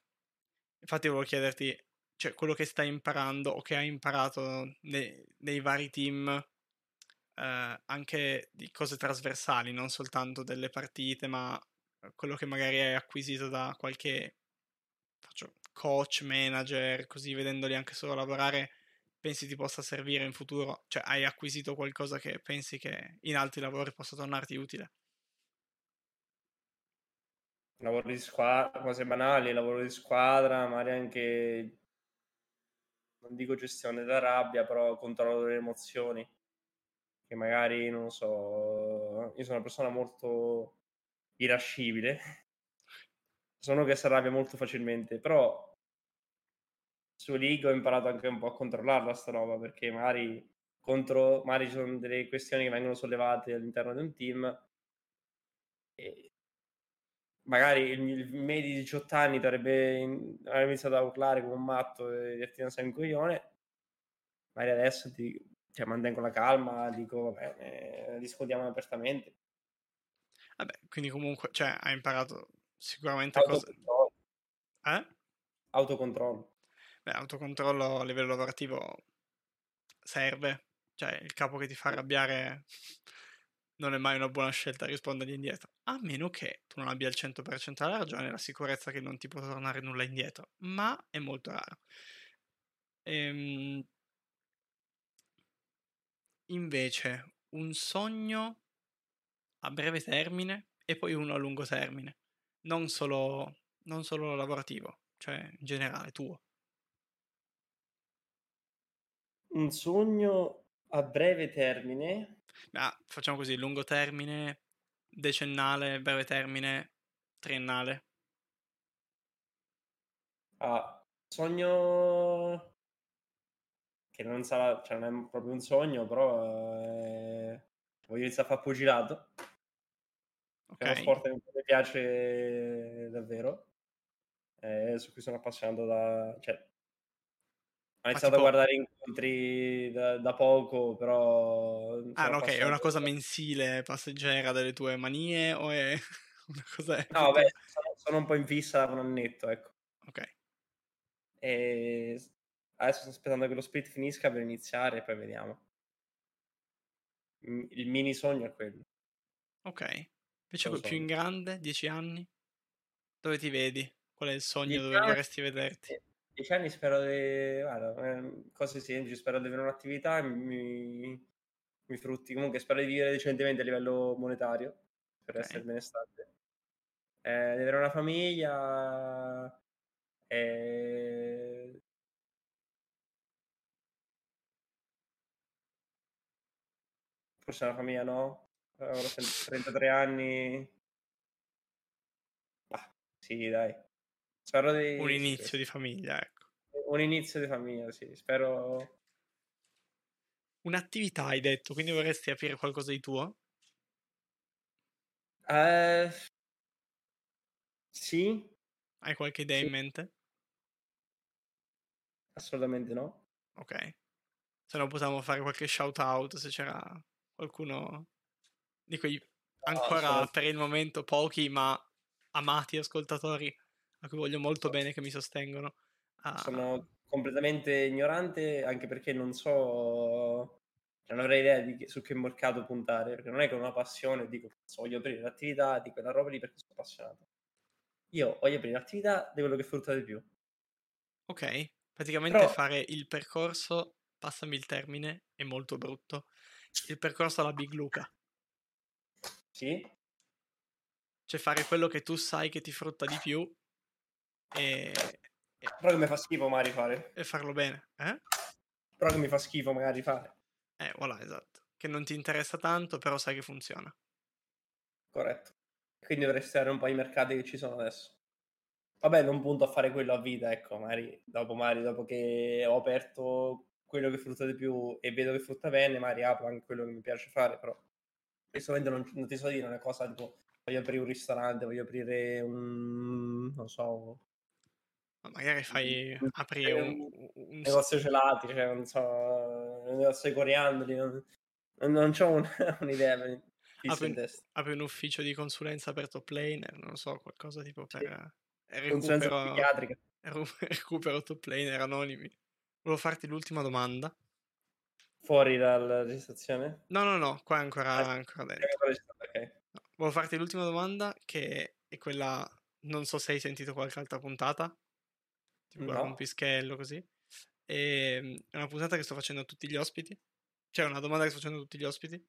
Infatti volevo chiederti, cioè, quello che stai imparando o che hai imparato nei, nei vari team, eh, anche di cose trasversali, non soltanto delle partite, ma eh, quello che magari hai acquisito da qualche faccio, coach, manager, così vedendoli anche solo lavorare, pensi ti possa servire in futuro? Cioè, hai acquisito qualcosa che pensi che in altri lavori possa tornarti utile? Lavoro di squadra, cose banali, lavoro di squadra, magari anche, non dico gestione della rabbia, però controllo delle emozioni. Che magari, non so, io sono una persona molto irascibile. Sono che si arrabbia molto facilmente, però su League ho imparato anche un po' a controllarla sta roba, perché magari contro, magari ci sono delle questioni che vengono sollevate all'interno di un team e magari il, il me di 18 anni ti avrebbe, in- avrebbe iniziato a urlare come un matto e dirti non sei un coglione, magari adesso ti cioè, mantengo la calma, dico vabbè, eh, discutiamo apertamente. Vabbè, quindi comunque, cioè, hai imparato sicuramente cose... Autocontrollo. Eh? autocontrollo. Beh, autocontrollo a livello lavorativo serve, cioè il capo che ti fa arrabbiare non è mai una buona scelta rispondergli indietro, a meno che tu non abbia il 100% della ragione e la sicurezza che non ti può tornare nulla indietro, ma è molto raro. Ehm, invece, un sogno a breve termine e poi uno a lungo termine, non solo, non solo lavorativo, cioè in generale tuo. Un sogno a breve termine. Ah, facciamo così, lungo termine, decennale, breve termine, triennale. Ah, sogno che non sarà, cioè non è proprio un sogno, però eh, voglio iniziare a fare pugilato. È uno sport che mi piace davvero, eh, su cui sono appassionato da... Cioè, ho iniziato tipo- a guardare incontri da, da poco, però... ah, sono no, ok, è una cosa mensile, passeggera delle tue manie o è una cosa... No, vabbè, sono, sono un po' in fissa da un annetto, ecco. Ok, E adesso sto aspettando che lo split finisca per iniziare e poi vediamo. Il mini sogno è quello. ok. Invece più in grande, dieci anni? Dove ti vedi? Qual è il sogno Dieci dove anni- vorresti vederti? Dieci anni spero di... Guarda, eh, cose semplici, spero di avere un'attività e mi, mi frutti. Comunque spero di vivere decentemente a livello monetario, per Ok. essere benestante. Eh, di avere una famiglia... E... Forse una famiglia no, avrò 33 anni, Sì, dai. Spero di... Un inizio sì. di famiglia, ecco. Un inizio di famiglia, sì. Spero... Un'attività hai detto, quindi vorresti aprire qualcosa di tuo? Eh, Sì, Hai qualche idea Sì. in mente? assolutamente no. Ok. Se no potevamo fare qualche shout out se c'era qualcuno di quei ancora sono- per il momento pochi ma amati ascoltatori a cui voglio molto Sono- bene che mi sostengono. Ah, Sono completamente ignorante anche perché non so, cioè, non avrei idea di che- su che mercato puntare, perché non è che ho una passione, dico, "Cazzo, voglio aprire l'attività di quella roba lì perché sono appassionato. Io voglio aprire l'attività di quello che frutta di più. ok, praticamente Però- fare il percorso, passami il termine, è molto brutto. Il percorso alla Big Luca, Sì? cioè fare quello che tu sai che ti frutta di più e, Però che mi fa schifo magari fare. e farlo bene, eh? Però che mi fa schifo magari fare. Eh, voilà, esatto. Che non ti interessa tanto, però sai che funziona. Corretto. Quindi dovrei stare un po' ai mercati che ci sono adesso. Vabbè, non punto a fare quello a vita, ecco, magari dopo, magari dopo che ho aperto quello che frutta di più e vedo che frutta bene, magari apro anche quello che mi piace fare, però momento non, non ti so dire una cosa tipo voglio aprire un ristorante, voglio aprire un, non so, Ma magari fai, un- apri un un, un- negozio gelati, cioè, non so, un negozio di coriandoli, non, non ho un- un'idea Apri un- apri un ufficio di consulenza per top laner, non so, qualcosa tipo Sì. per Consulenza recupero, recupero top laner anonimi. Volevo farti l'ultima domanda. Fuori dalla registrazione? No, no, no, qua è ancora, Ah, ancora dentro. Ok. No, Volevo farti l'ultima domanda che è quella, non so se hai sentito qualche altra puntata, tipo No. Pischello così. E, è una puntata che sto facendo a tutti gli ospiti, cioè una domanda che sto facendo a tutti gli ospiti,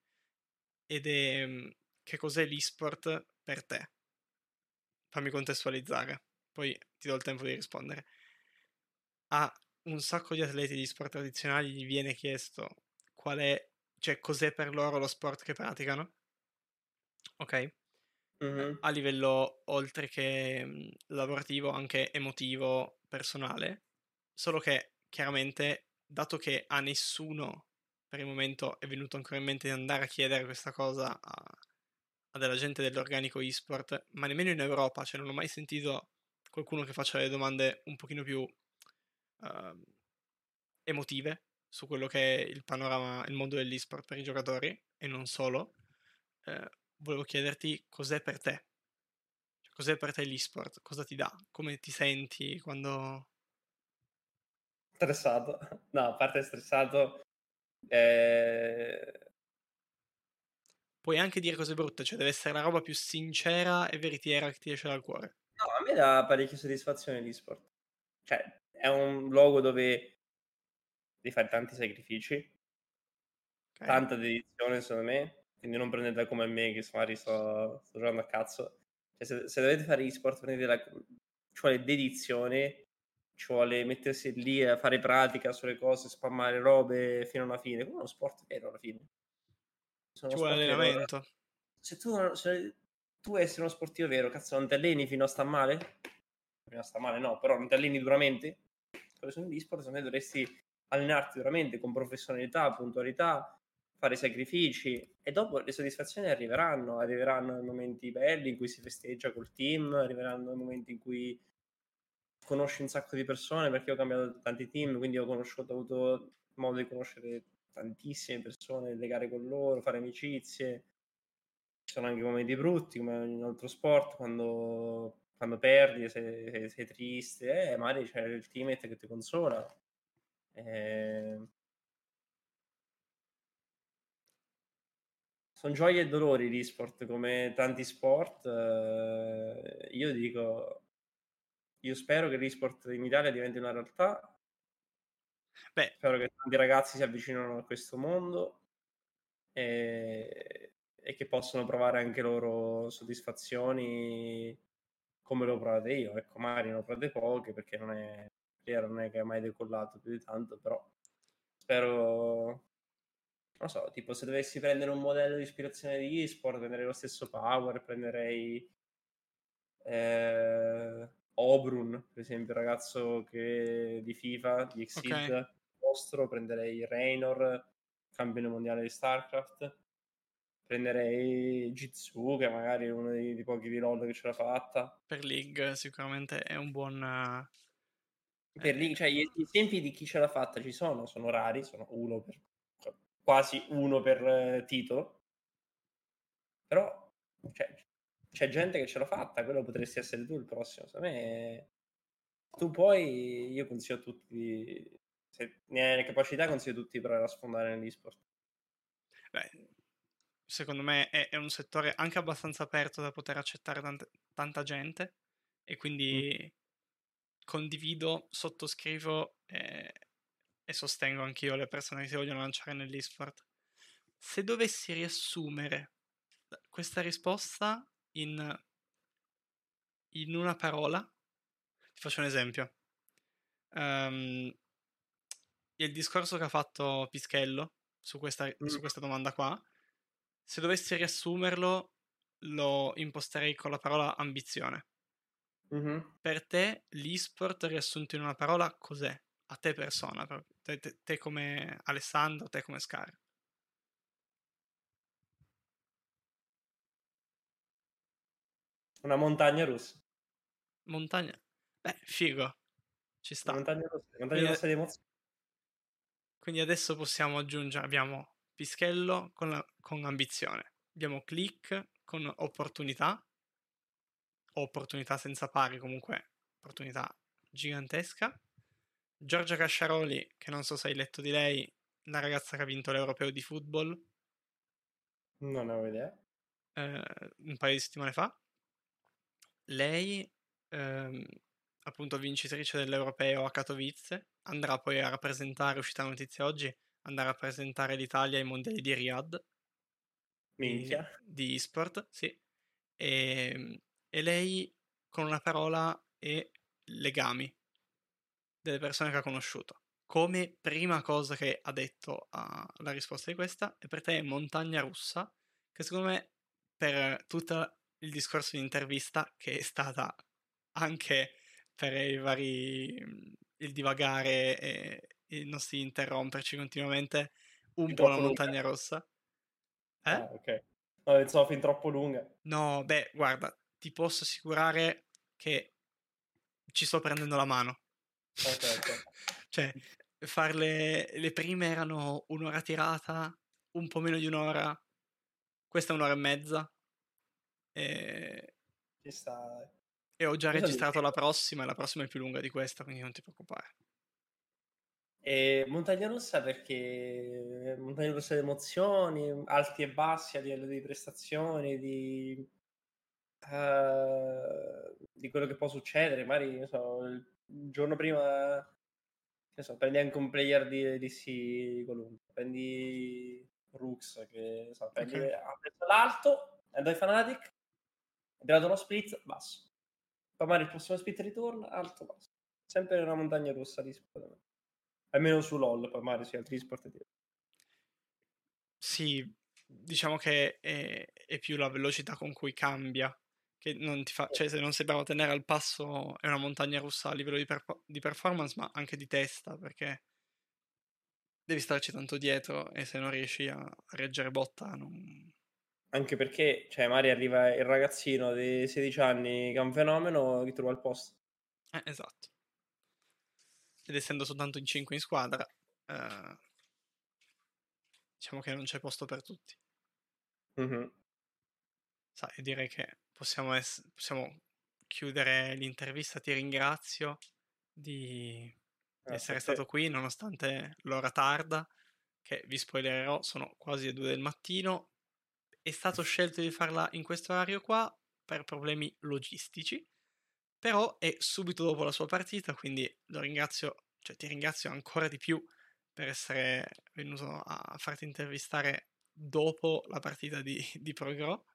ed è mm, che cos'è l'esport per te? Fammi contestualizzare, poi ti do il tempo di rispondere. A un sacco di atleti di sport tradizionali gli viene chiesto qual è, cioè cos'è per loro lo sport che praticano, ok? Mhm. a livello oltre che mh, lavorativo, anche emotivo, personale. Solo che chiaramente, dato che a nessuno per il momento è venuto ancora in mente di andare a chiedere questa cosa a, a della gente dell'organico e-sport, ma nemmeno in Europa, cioè non ho mai sentito qualcuno che faccia le domande un pochino più ehm, emotive su quello che è il panorama, il mondo dell'e-sport per i giocatori e non solo. Eh, volevo chiederti cos'è per te. Cioè, cos'è per te l'e-sport? Cosa ti dà? Come ti senti quando... Stressato. No, a parte stressato, eh, Puoi anche dire cose brutte, cioè deve essere la roba più sincera e veritiera che ti esce dal cuore. no, a me dà parecchie soddisfazioni l'esport. Cioè, è un luogo dove devi fare tanti sacrifici, ok? tanta dedizione secondo me, quindi non prendetela come me che magari sto, sto giocando a cazzo. Cioè, se, se dovete fare esport prendetela, ci vuole dedizione, ci vuole mettersi lì a fare pratica sulle cose, spammare robe fino alla fine, come uno sport vero alla fine. Sono Ci vuole sport vero. allenamento. Se tu, se tu essere uno sportivo vero, cazzo, non ti alleni fino a sta male? Fino a sta male no, però non ti alleni duramente? Gli sport, secondo me dovresti allenarti duramente con professionalità, puntualità, fare sacrifici e dopo le soddisfazioni arriveranno, arriveranno i momenti belli in cui si festeggia col team, arriveranno i momenti in cui conosci un sacco di persone perché ho cambiato tanti team, quindi ho conosciuto, ho avuto modo di conoscere tantissime persone, legare con loro, fare amicizie. Ci sono anche momenti brutti come in un altro sport quando, quando perdi, sei, sei, sei triste, eh, magari c'è il teammate che ti consola. Eh, sono gioie e dolori l'esport come tanti sport. eh, io dico, io spero che l'esport in Italia diventi una realtà. Beh, Spero che tanti ragazzi si avvicinino a questo mondo e, e che possano provare anche loro soddisfazioni come le ho provate io. Ecco, magari ne ho provate poche perché non è, non è che ha mai decollato più di tanto, però spero, non so, tipo se dovessi prendere un modello di ispirazione di esport, prenderei lo stesso Power, prenderei eh, Obrun, per esempio, il ragazzo che, di FIFA, di Exceed, Ok. nostro, prenderei Raynor, campione mondiale di StarCraft, prenderei Jitsu, che magari è uno dei, dei pochi di LoL che ce l'ha fatta. Per League sicuramente è un buon... eh, Per lì, cioè, gli, gli esempi di chi ce l'ha fatta ci sono, sono rari, sono uno per, quasi uno per eh, titolo, però cioè, c'è gente che ce l'ha fatta, quello potresti essere tu il prossimo. Secondo me, tu puoi, io consiglio a tutti, se ne hai le capacità, consiglio a tutti di provare a sfondare nell'esport. Beh, secondo me è, è un settore anche abbastanza aperto da poter accettare tante- tanta gente e quindi condivido, sottoscrivo e, e sostengo anch'io le persone che si vogliono lanciare nell'esport. Se dovessi riassumere questa risposta in, in una parola, ti faccio un esempio. Ehm, il discorso che ha fatto Pischello su questa, su Mm. questa domanda qua, se dovessi riassumerlo, lo imposterei con la parola ambizione. Mhm. Per te l'esport riassunto in una parola cos'è? A te persona, proprio. Te, te- te come Alessandro, te come Scar. Una montagna russa. Montagna. Beh, figo. Ci sta. montagna russa, montagna russa di emozioni. Quindi adesso possiamo aggiungere, abbiamo Pischello con, la- con ambizione, abbiamo Click con opportunità, opportunità senza pari, comunque opportunità gigantesca. Giorgia Casciaroli, che non so se hai letto di lei, la ragazza che ha vinto l'europeo di football Non ho idea. eh, un paio di settimane fa. Lei, ehm, appunto vincitrice dell'europeo a Katowice, andrà poi a rappresentare, uscita notizia oggi, andrà a rappresentare l'Italia ai mondiali di Riyadh di, Minchia. di esport, sì. E, e lei con una parola è legami delle persone che ha conosciuto. Come prima cosa che ha detto alla risposta di questa, e per te è montagna russa, che secondo me per tutto il discorso di intervista, che è stata anche per i vari il divagare e non si interromperci continuamente, un Fin po' una troppo lunga. montagna rossa. Eh? Ah, ok. No, pensavo fin troppo lunga. No, beh, guarda, ti posso assicurare che ci sto prendendo la mano. Ok, ok. cioè, farle le prime erano un'ora tirata, un po' meno di un'ora, questa è un'ora e mezza. E, e ho già Cosa registrato dici? la prossima, e la prossima è più lunga di questa, quindi non ti preoccupare. E montagna russa perché montagna russa di emozioni, alti e bassi a livello di prestazioni, di, eh, di quello che può succedere. Magari, non so, il giorno prima, so, prendi anche un player di DC qualunque, prendi Rux, che so, prendi Ok. ha preso l'alto, e dai Fnatic, è tirato uno split, basso. Poi magari il prossimo split ritorna, alto, basso. Sempre una montagna russa di sport. Almeno su LOL, poi magari su altri sport. Sì, diciamo che è, è più la velocità con cui cambia, che non ti fa, cioè se non sei bravo a tenere al passo è una montagna russa a livello di, perpo- di performance, ma anche di testa, perché devi starci tanto dietro e se non riesci a reggere botta non... Anche perché, cioè, magari arriva il ragazzino di 16 anni che è un fenomeno che trova il posto. Eh, esatto. Ed essendo soltanto in 5 in squadra, eh, diciamo che non c'è posto per tutti. Mhm. Sai, direi che possiamo, ess- possiamo chiudere l'intervista. Ti ringrazio di, Grazie essere te. stato qui nonostante l'ora tarda, che vi spoilererò, sono quasi le 2 del mattino. È stato scelto di farla in questo orario qua per problemi logistici, però è subito dopo la sua partita, quindi lo ringrazio, cioè ti ringrazio ancora di più per essere venuto a farti intervistare dopo la partita di, di ProGro,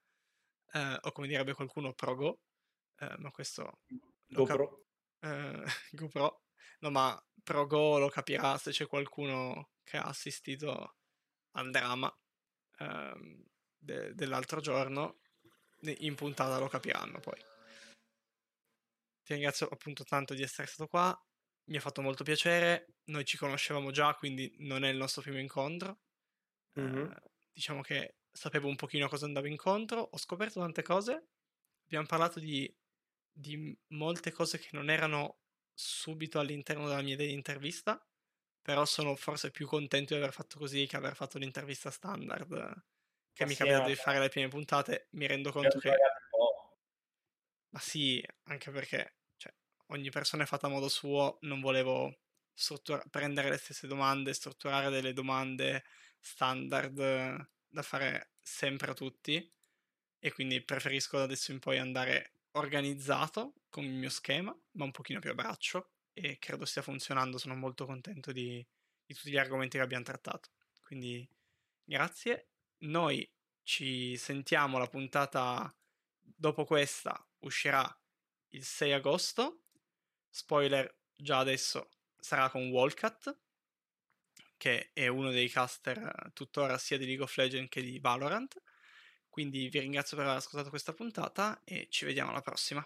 eh, o come direbbe qualcuno ProGo, eh, ma questo lo cap- GoPro. eh, GoPro, no ma ProGo lo capirà se c'è qualcuno che ha assistito al dramma ehm, de- dell'altro giorno, in puntata lo capiranno poi. Ti ringrazio appunto tanto di essere stato qua. Mi ha fatto molto piacere. Noi ci conoscevamo già, quindi non è il nostro primo incontro. Mhm. Eh, diciamo che sapevo un pochino a cosa andavo incontro. Ho scoperto tante cose. Abbiamo parlato di, di molte cose che non erano subito all'interno della mia idea di intervista. Però sono forse più contento di aver fatto così che aver fatto l'intervista standard. Che mi ma- di fare le prime puntate. Mi rendo conto che. Ma sì, anche perché ogni persona è fatta a modo suo, non volevo struttura- prendere le stesse domande, strutturare delle domande standard eh, da fare sempre a tutti e quindi preferisco da adesso in poi andare organizzato con il mio schema, ma un pochino più a braccio e credo stia funzionando, sono molto contento di, di tutti gli argomenti che abbiamo trattato. Quindi grazie, noi ci sentiamo la puntata dopo questa uscirà il 6 agosto. Spoiler già adesso sarà con Walcat, che è uno dei caster eh, tuttora sia di League of Legends che di Valorant. Quindi vi ringrazio per aver ascoltato questa puntata e ci vediamo alla prossima.